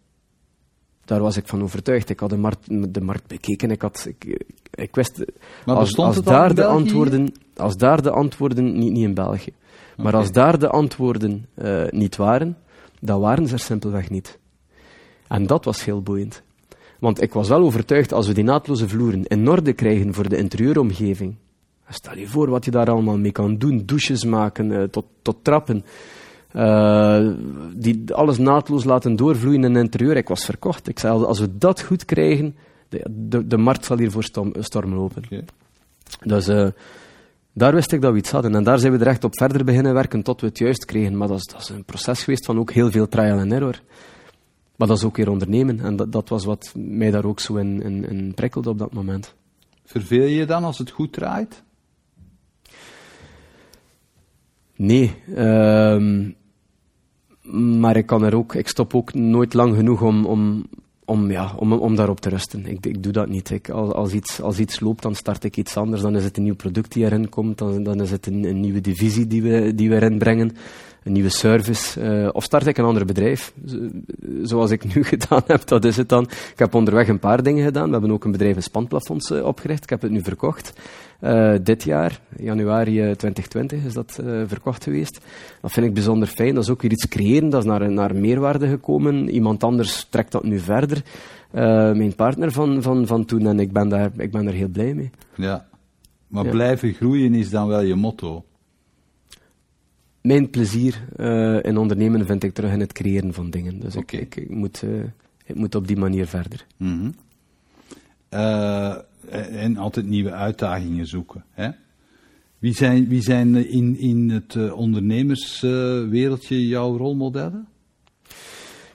Daar was ik van overtuigd. Ik had de markt, de markt bekeken. Ik, had, ik, ik wist. Maar als, als daar de antwoorden, als daar de antwoorden, niet, niet in België, maar Okay. als daar de antwoorden uh, niet waren, dan waren ze er simpelweg niet. En dat was heel boeiend. Want ik was wel overtuigd, als we die naadloze vloeren in orde krijgen voor de interieuromgeving, stel je voor wat je daar allemaal mee kan doen, douches maken, uh, tot, tot trappen, uh, die alles naadloos laten doorvloeien in het interieur. Ik was verkocht. Ik zei, als we dat goed krijgen, de, de, de markt zal hier voor storm, storm lopen. Okay. Dus uh, daar wist ik dat we iets hadden. En daar zijn we er echt op verder beginnen werken tot we het juist kregen. Maar dat is, dat is een proces geweest van ook heel veel trial and error. Maar dat is ook weer ondernemen. En dat, dat was wat mij daar ook zo in, in, in prikkelde op dat moment. Verveel je dan als het goed draait? Nee. Um, maar ik kan er ook, ik stop ook nooit lang genoeg om, om, om, ja, om, om daarop te rusten. Ik, ik doe dat niet. Ik, als, als, iets, als iets loopt, dan start ik iets anders. Dan is het een nieuw product die erin komt. Dan, dan is het een, een nieuwe divisie die we, die we erin brengen. Een nieuwe service. Uh, of start ik een ander bedrijf. Zoals ik nu gedaan heb, dat is het dan. Ik heb onderweg een paar dingen gedaan. We hebben ook een bedrijf in spanplafonds uh, opgericht. Ik heb het nu verkocht. Uh, dit jaar, januari 2020, is dat uh, verkocht geweest. Dat vind ik bijzonder fijn. Dat is ook weer iets creëren, dat is naar, naar meerwaarde gekomen. Iemand anders trekt dat nu verder. Mijn partner van, van, van toen, en ik ben, daar, ik ben daar heel blij mee. Ja, maar ja. blijven groeien is dan wel je motto? Mijn plezier in ondernemen vind ik terug in het creëren van dingen. Dus okay. ik, ik, ik, moet, ik moet op die manier verder. Mm -hmm en altijd nieuwe uitdagingen zoeken. Hè? Wie, zijn, wie zijn in, in het ondernemerswereldje jouw rolmodellen?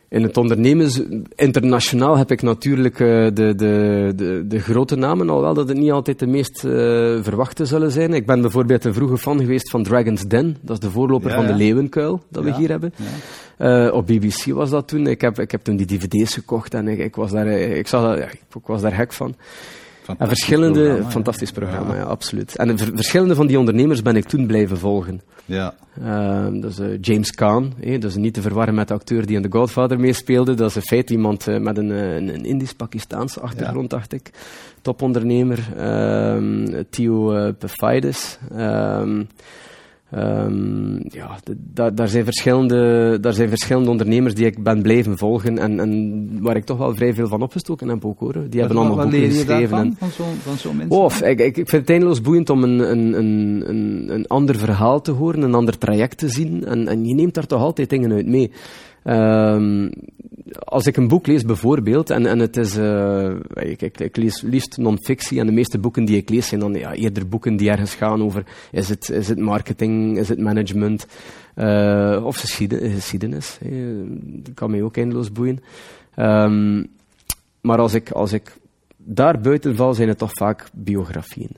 In het ondernemers, internationaal heb ik natuurlijk uh, de, de, de, de, grote namen, alhoewel dat het niet altijd de meest verwachte zullen zijn. Ik ben bijvoorbeeld een vroege fan geweest van Dragon's Den, dat is de voorloper ja, van de. Leeuwenkuil, dat ja, we hier hebben. op BBC was dat toen. Ik heb, ik heb toen die dvd's gekocht en ik, ik was, daar, ik, zag dat, ik was daar gek van. En verschillende, programma, fantastisch programma, ja. ja. absoluut. En ver, verschillende van die ondernemers ben ik toen blijven volgen. Ja. Uh, dus uh, James Caan, eh, dus niet te verwarren met de acteur die in The Godfather meespeelde. Dat is in feite iemand uh, met een, een, een Indisch-Pakistaanse achtergrond, ja. dacht ik. Topondernemer. Theo Pefaides. Ehm, ja, daar, zijn verschillende, daar zijn verschillende ondernemers die ik ben blijven volgen en, en waar ik toch wel vrij veel van opgestoken heb ook hoor. Die hebben allemaal boeken geschreven. En, van zo'n van zo mensen? Of, ik, ik, vind het eindeloos boeiend om een, een, een, een, ander verhaal te horen, een ander traject te zien en, en je neemt daar toch altijd dingen uit mee. Um, als ik een boek lees bijvoorbeeld, en, en het is, uh, ik, ik, ik, lees liefst non-fictie, en de meeste boeken die ik lees zijn dan ja, eerder boeken die ergens gaan over, is het, is het marketing, is het management, uh, of geschiedenis. Dat kan mij ook eindeloos boeien. Um, maar als ik, als ik daar buiten val, zijn het toch vaak biografieën.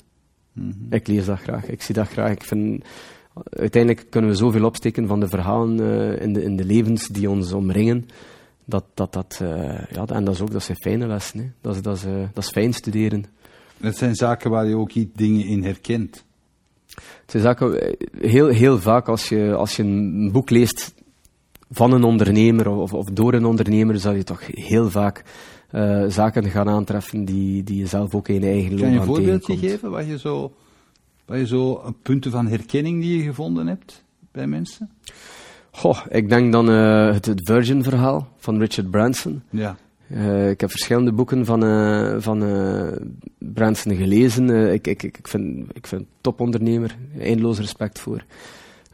Mm -hmm. Ik lees dat graag, ik zie dat graag. Ik vind, uiteindelijk kunnen we zoveel opsteken van de verhalen uh, in, de, in de levens die ons omringen. Dat, dat, dat, uh, ja, en dat is ook dat zijn fijne lessen. Hè. Dat, is, dat, is, uh, dat is fijn studeren. Het zijn zaken waar je ook iets dingen in herkent. Het zijn zaken, heel, heel vaak als je, als je een boek leest van een ondernemer of, of door een ondernemer, zal je toch heel vaak zaken gaan aantreffen die, die je zelf ook in je eigen loopbaan Kan je een voorbeeldje geven wat je zo wat je zo punten van herkenning die je gevonden hebt bij mensen? Goh, ik denk dan uh, het, Virgin-verhaal van Richard Branson. Ja. Uh, ik heb verschillende boeken van, uh, van Branson gelezen. ik, ik, ik, vind, ik vind topondernemer, eindeloos respect voor.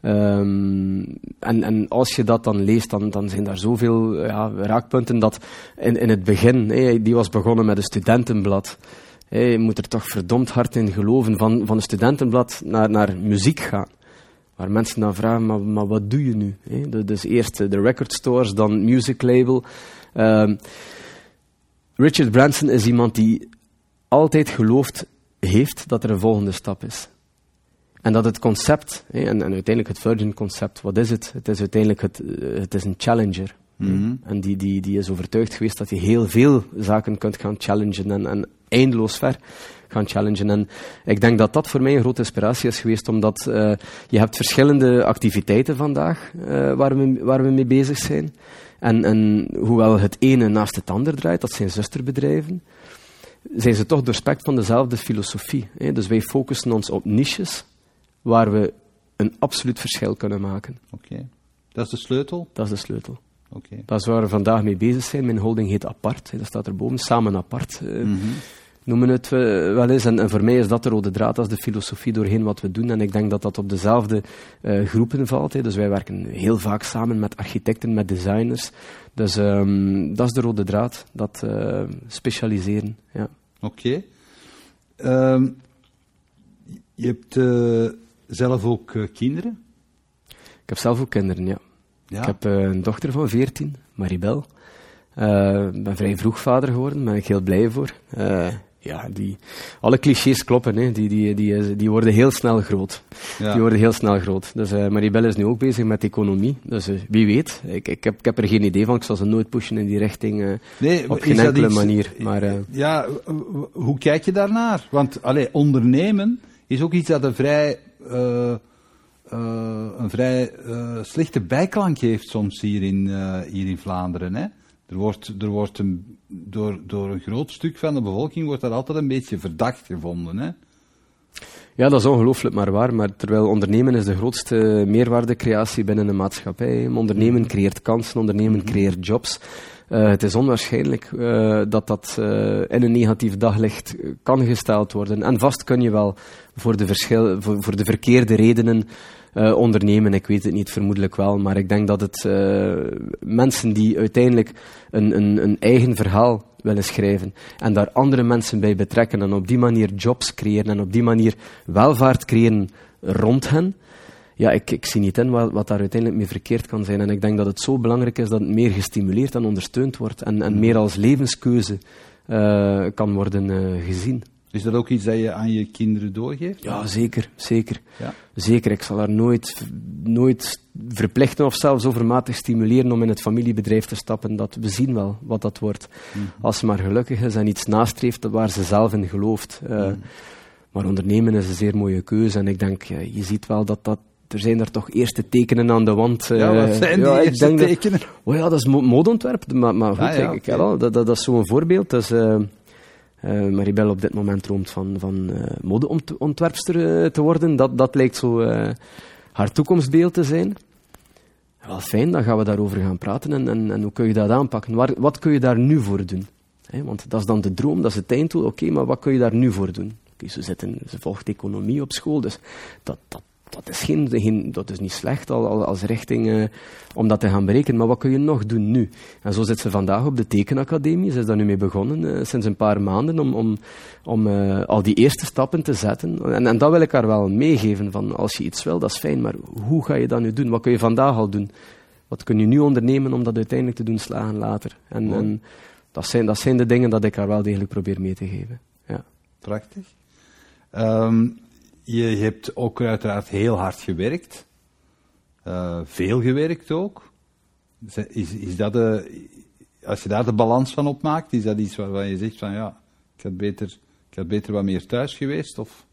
Um, en, en als je dat dan leest, dan, dan zijn daar zoveel ja, raakpunten dat in, in het begin, hey, die was begonnen met een studentenblad je moet er toch verdomd hard in geloven. Van, van een studentenblad naar, naar muziek gaan. Waar mensen dan vragen, maar, maar wat doe je nu? dus eerst de record stores, dan music label. Uh, Richard Branson is iemand die altijd geloofd heeft dat er een volgende stap is. En dat het concept, en, en, uiteindelijk het Virgin concept, wat is het? Het is uiteindelijk het, het is een challenger. Mhm. En die, die, die is overtuigd geweest dat je heel veel zaken kunt gaan challengen en, en eindeloos ver gaan challengen. En ik denk dat dat voor mij een grote inspiratie is geweest, omdat uh, je hebt verschillende activiteiten vandaag uh, waar, we, waar we mee bezig zijn. En, en hoewel het ene naast het ander draait, dat zijn zusterbedrijven, zijn ze toch doorspekt van dezelfde filosofie. Hè? Dus wij focussen ons op niches waar we een absoluut verschil kunnen maken. Oké. Dat is de sleutel? Dat is de sleutel. Okay. Dat is waar we vandaag mee bezig zijn. Mijn holding heet Apart. Dat staat erboven. Samen Apart. Uh, mm Noemen het uh, wel eens. En, en, voor mij is dat de rode draad. Dat is de filosofie doorheen wat we doen. En ik denk dat dat op dezelfde uh, groepen valt. Hè. Dus wij werken heel vaak samen met architecten, met designers. Dus um, dat is de rode draad. Dat specialiseren. Ja. Oké. Okay. Um, je hebt zelf ook kinderen? Ik heb zelf ook kinderen, ja. Ja. Ik heb een dochter van 14, Maribel. Uh, ben vrij vroeg vader geworden, daar ben ik heel blij voor. Uh, ja, die, alle clichés kloppen, hè. Die, die, die, die worden heel snel groot. Ja. Die worden heel snel groot. Dus uh, Maribel is nu ook bezig met economie. Dus wie weet, ik, ik, heb, ik heb er geen idee van. Ik zal ze nooit pushen in die richting nee, op geen enkele manier. Maar, ja, hoe kijk je daarnaar? Want allee, ondernemen is ook iets dat een vrij een vrij slechte bijklank heeft soms hier in, hier in Vlaanderen. Hè? Er wordt, er wordt een, door, door een groot stuk van de bevolking wordt dat altijd een beetje verdacht gevonden. Hè? Ja, dat is ongelooflijk maar waar. Maar terwijl ondernemen is de grootste meerwaardecreatie binnen een maatschappij. Ondernemen creëert kansen, ondernemen mhm. creëert jobs. Uh, het is onwaarschijnlijk uh, dat dat uh, in een negatief daglicht kan gesteld worden. En vast kun je wel voor de, verschil, voor, voor de verkeerde redenen uh, ondernemen. Ik weet het niet, vermoedelijk wel. Maar ik denk dat het uh, mensen die uiteindelijk een, een, een eigen verhaal willen schrijven en daar andere mensen bij betrekken en op die manier jobs creëren en op die manier welvaart creëren rond hen, ja, ik, ik zie niet in wat, wat, daar uiteindelijk mee verkeerd kan zijn. En ik denk dat het zo belangrijk is dat het meer gestimuleerd en ondersteund wordt en, en meer als levenskeuze uh, kan worden uh, gezien. Is dat ook iets dat je aan je kinderen doorgeeft? Ja, zeker. Zeker. Ja. zeker. Ik zal haar nooit, nooit verplichten of zelfs overmatig stimuleren om in het familiebedrijf te stappen. Dat, we zien wel wat dat wordt. Mhm. Als ze maar gelukkig is en iets nastreeft waar ze zelf in gelooft. Uh, Maar ondernemen is een zeer mooie keuze. En ik denk, ja, je ziet wel dat dat er zijn er toch eerste tekenen aan de wand. Ja, wat zijn die ja, eerste tekenen? Dat, oh ja, dat is modeontwerp. Maar, maar goed, ah, ja, ik, okay. dat, dat, dat, is zo'n voorbeeld. Dus, uh, uh, Maribel op dit moment droomt van, van uh, modeontwerpster uh, te worden. Dat, dat lijkt zo haar toekomstbeeld te zijn. Wel fijn, dan gaan we daarover gaan praten en, en, en hoe kun je dat aanpakken? Waar, wat kun je daar nu voor doen? want dat is dan de droom, dat is het einddoel. Oké, maar wat kun je daar nu voor doen? Ze, zitten, ze volgt economie op school, dus dat, dat, dat, is, geen, geen, dat is niet slecht al, als richting uh, om dat te gaan berekenen. Maar wat kun je nog doen nu? En zo zit ze vandaag op de tekenacademie. Ze is daar nu mee begonnen, uh, sinds een paar maanden, om, om, om uh, al die eerste stappen te zetten. En, en dat wil ik haar wel meegeven. Van, als je iets wil, dat is fijn, maar hoe ga je dat nu doen? Wat kun je vandaag al doen? Wat kun je nu ondernemen om dat uiteindelijk te doen slagen later? En, en dat, zijn, dat zijn de dingen dat ik haar wel degelijk probeer mee te geven. Ja. Prachtig. Um, je hebt ook uiteraard heel hard gewerkt. Uh, veel gewerkt ook. Is, is dat de, als je daar de balans van opmaakt, is dat iets waarvan je zegt van ja, ik had beter, ik had beter wat meer thuis geweest? Of?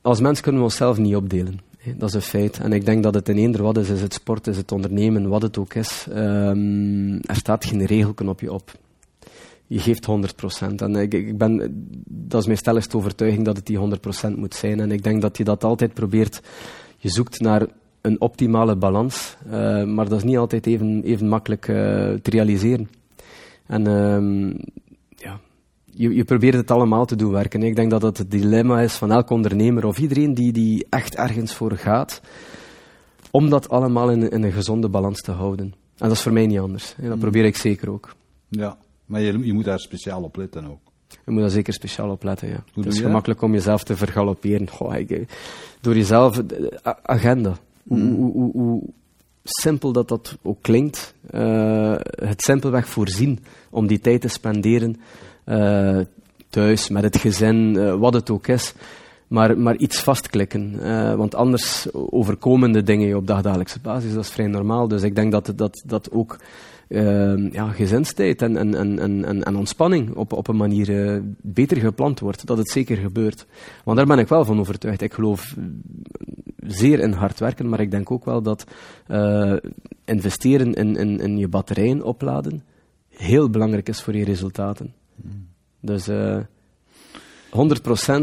Als mens kunnen we onszelf niet opdelen. Dat is een feit. En ik denk dat het in eender wat is, is het sport, is het ondernemen, wat het ook is. Um, er staat geen regelknopje op geeft 100%. En ik, ik ben, dat is mijn stelligste overtuiging dat het die 100% moet zijn. En ik denk dat je dat altijd probeert. Je zoekt naar een optimale balans, uh, maar dat is niet altijd even, even makkelijk uh, te realiseren. En uh, ja, je, je, probeert het allemaal te doen werken. Ik denk dat dat het dilemma is van elk ondernemer of iedereen die, die echt ergens voor gaat, om dat allemaal in, in een gezonde balans te houden. En dat is voor mij niet anders. Dat mm. probeer ik zeker ook. Ja. Maar je, je moet daar speciaal op letten ook. Je moet daar zeker speciaal op letten, ja. het is gemakkelijk om jezelf te vergalopperen. Goh, ik, door jezelf, agenda. Mm. Hoe, hoe, hoe, simpel dat dat ook klinkt, uh, het simpelweg voorzien om die tijd te spenderen uh, thuis, met het gezin, uh, wat het ook is. Maar, maar iets vastklikken. want anders overkomen de dingen je op dagdagelijkse basis. Dat is vrij normaal. Dus ik denk dat dat, dat ook uh, ja, gezinstijd en, en, en, en, en ontspanning op, op een manier uh, beter gepland wordt. Dat het zeker gebeurt. Want daar ben ik wel van overtuigd. Ik geloof zeer in hard werken, maar ik denk ook wel dat uh, investeren in, in, in je batterijen opladen heel belangrijk is voor je resultaten. Dus uh, 100%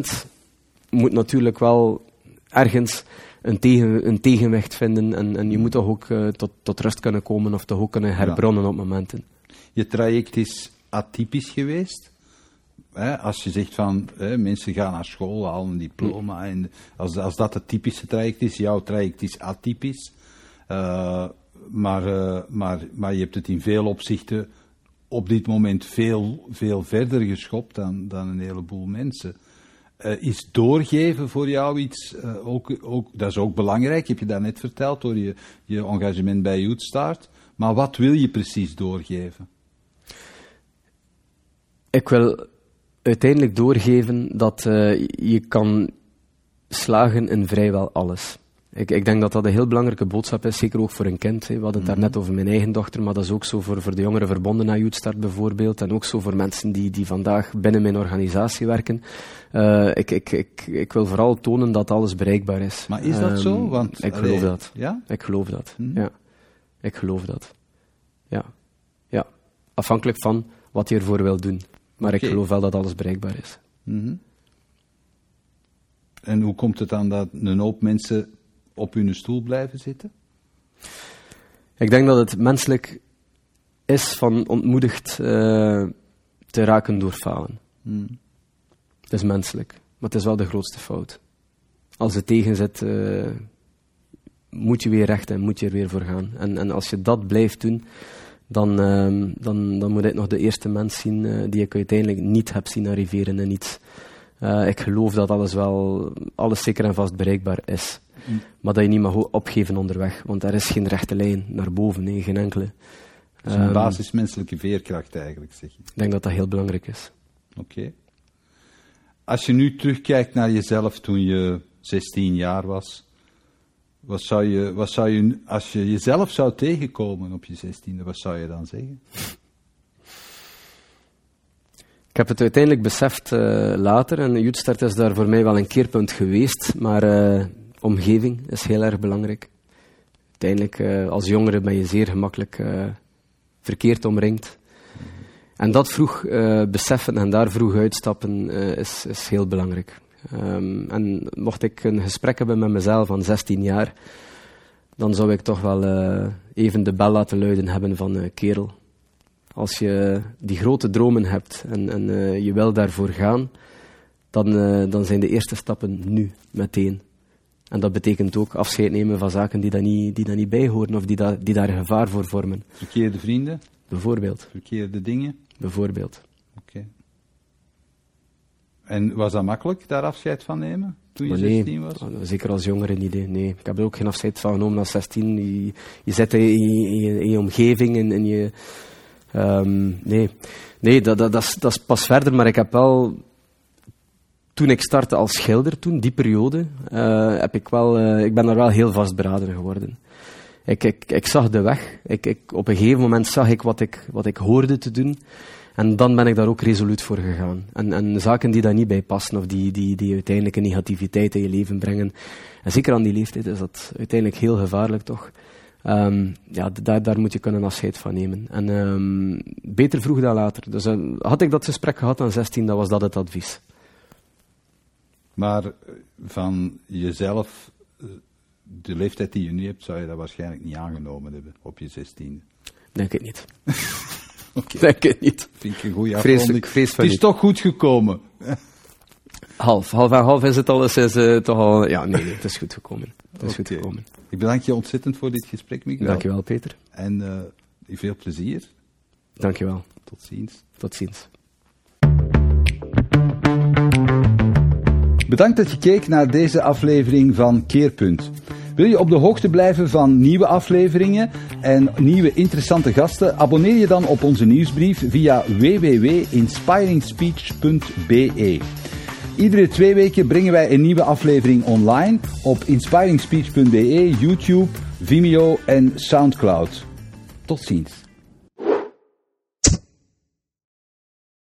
moet natuurlijk wel ergens een, tegen, een tegenwicht vinden. En, en je moet toch ook uh, tot, tot rust kunnen komen of toch ook kunnen herbronnen ja. op momenten. Je traject is atypisch geweest. Hè, als je zegt van hè, mensen gaan naar school, halen een diploma. En als, als dat het typische traject is, jouw traject is atypisch. Uh, maar, uh, maar, maar je hebt het in veel opzichten op dit moment veel, veel verder geschopt dan, dan een heleboel mensen. Uh, is doorgeven voor jou iets, uh, ook, ook, dat is ook belangrijk, heb je dat net verteld, door je, je engagement bij Youth. Maar wat wil je precies doorgeven? Ik wil uiteindelijk doorgeven dat uh, je kan slagen in vrijwel alles. Ik, ik, denk dat dat een heel belangrijke boodschap is, zeker ook voor een kind. We hadden het mm -hmm. daarnet over mijn eigen dochter, maar dat is ook zo voor, voor de jongeren verbonden naar Youthstart bijvoorbeeld. En ook zo voor mensen die, die vandaag binnen mijn organisatie werken. Uh, ik, ik, ik, ik wil vooral tonen dat alles bereikbaar is. Maar is dat um, zo? Want, ik geloof allee, dat. Ja? Ik geloof dat. -hmm. Ja. Ik geloof dat. Ja. Ja. Afhankelijk van wat je ervoor wil doen. Maar okay. ik geloof wel dat alles bereikbaar is. -hmm. En hoe komt het dan dat een hoop mensen op hun stoel blijven zitten? Ik denk dat het menselijk is van ontmoedigd uh, te raken door falen. Hmm. Het is menselijk, maar het is wel de grootste fout. Als het tegen zit, uh, moet je weer recht en moet je er weer voor gaan. En, en als je dat blijft doen, dan, uh, dan, dan moet ik nog de eerste mens zien uh, die ik uiteindelijk niet heb zien arriveren in iets. ik geloof dat alles wel, alles zeker en vast bereikbaar is. Maar dat je niet mag opgeven onderweg, want er is geen rechte lijn naar boven, nee, geen enkele. Dus een um, basismenselijke veerkracht eigenlijk, zeg je? Ik denk dat dat heel belangrijk is. Oké. Okay. Als je nu terugkijkt naar jezelf toen je 16 jaar was, wat zou je, wat zou je, als je jezelf zou tegenkomen op je 16e, wat zou je dan zeggen? Ik heb het uiteindelijk beseft uh, later en Youthstart is daar voor mij wel een keerpunt geweest, maar uh, omgeving is heel erg belangrijk. Uiteindelijk, uh, als jongere ben je zeer gemakkelijk uh, verkeerd omringd. En dat vroeg uh, beseffen en daar vroeg uitstappen is, is heel belangrijk. Ehm, en mocht ik een gesprek hebben met mezelf van 16 jaar, dan zou ik toch wel eh, even de bel laten luiden hebben van kerel. Als je die grote dromen hebt en, en je wil daarvoor gaan, dan, dan zijn de eerste stappen nu, meteen. En dat betekent ook afscheid nemen van zaken die daar niet, die daar niet bij horen of die, da die daar gevaar voor vormen. Verkeerde vrienden? Bijvoorbeeld. Verkeerde dingen? Bijvoorbeeld. Oké. En was dat makkelijk, daar afscheid van nemen? Toen je 16 was? Zeker als jongere niet. Nee, ik heb er ook geen afscheid van genomen als 16. Je, je zit in je, in je, omgeving en, en je. Um, nee, nee dat, dat, dat, is, dat is pas verder, maar ik heb wel toen ik startte als schilder, toen, die periode, uh, heb ik, wel, uh, ik ben daar wel heel vastberaden geworden. Ik, ik, ik zag de weg. Ik, ik, op een gegeven moment zag ik wat, ik wat ik hoorde te doen. En dan ben ik daar ook resoluut voor gegaan. En, en zaken die daar niet bij passen, of die, die, die uiteindelijk een negativiteit in je leven brengen. En zeker aan die leeftijd is dat uiteindelijk heel gevaarlijk, toch? Um, ja, daar, daar moet je kunnen afscheid van nemen. En um, beter vroeg dan later. Dus uh, had ik dat gesprek gehad aan 16, dan was dat het advies. Maar van jezelf, de leeftijd die je nu hebt, zou je dat waarschijnlijk niet aangenomen hebben op je 16. Denk ik niet. okay. Denk ik niet. Vind ik een goede afronding. Het is toch goed gekomen. half, half en half is het al eens uh, toch al... Ja, nee, nee, het is goed gekomen. Het is goed gekomen. Ik bedank je ontzettend voor dit gesprek, Miguel. Dankjewel, Peter. En uh, veel plezier. Dankjewel. Tot ziens. Tot ziens. Bedankt dat je keek naar deze aflevering van Keerpunt. Wil je op de hoogte blijven van nieuwe afleveringen en nieuwe interessante gasten? Abonneer je dan op onze nieuwsbrief via www.inspiringspeech.be. Iedere twee weken brengen wij een nieuwe aflevering online op inspiringspeech.be, YouTube, Vimeo en Soundcloud. Tot ziens.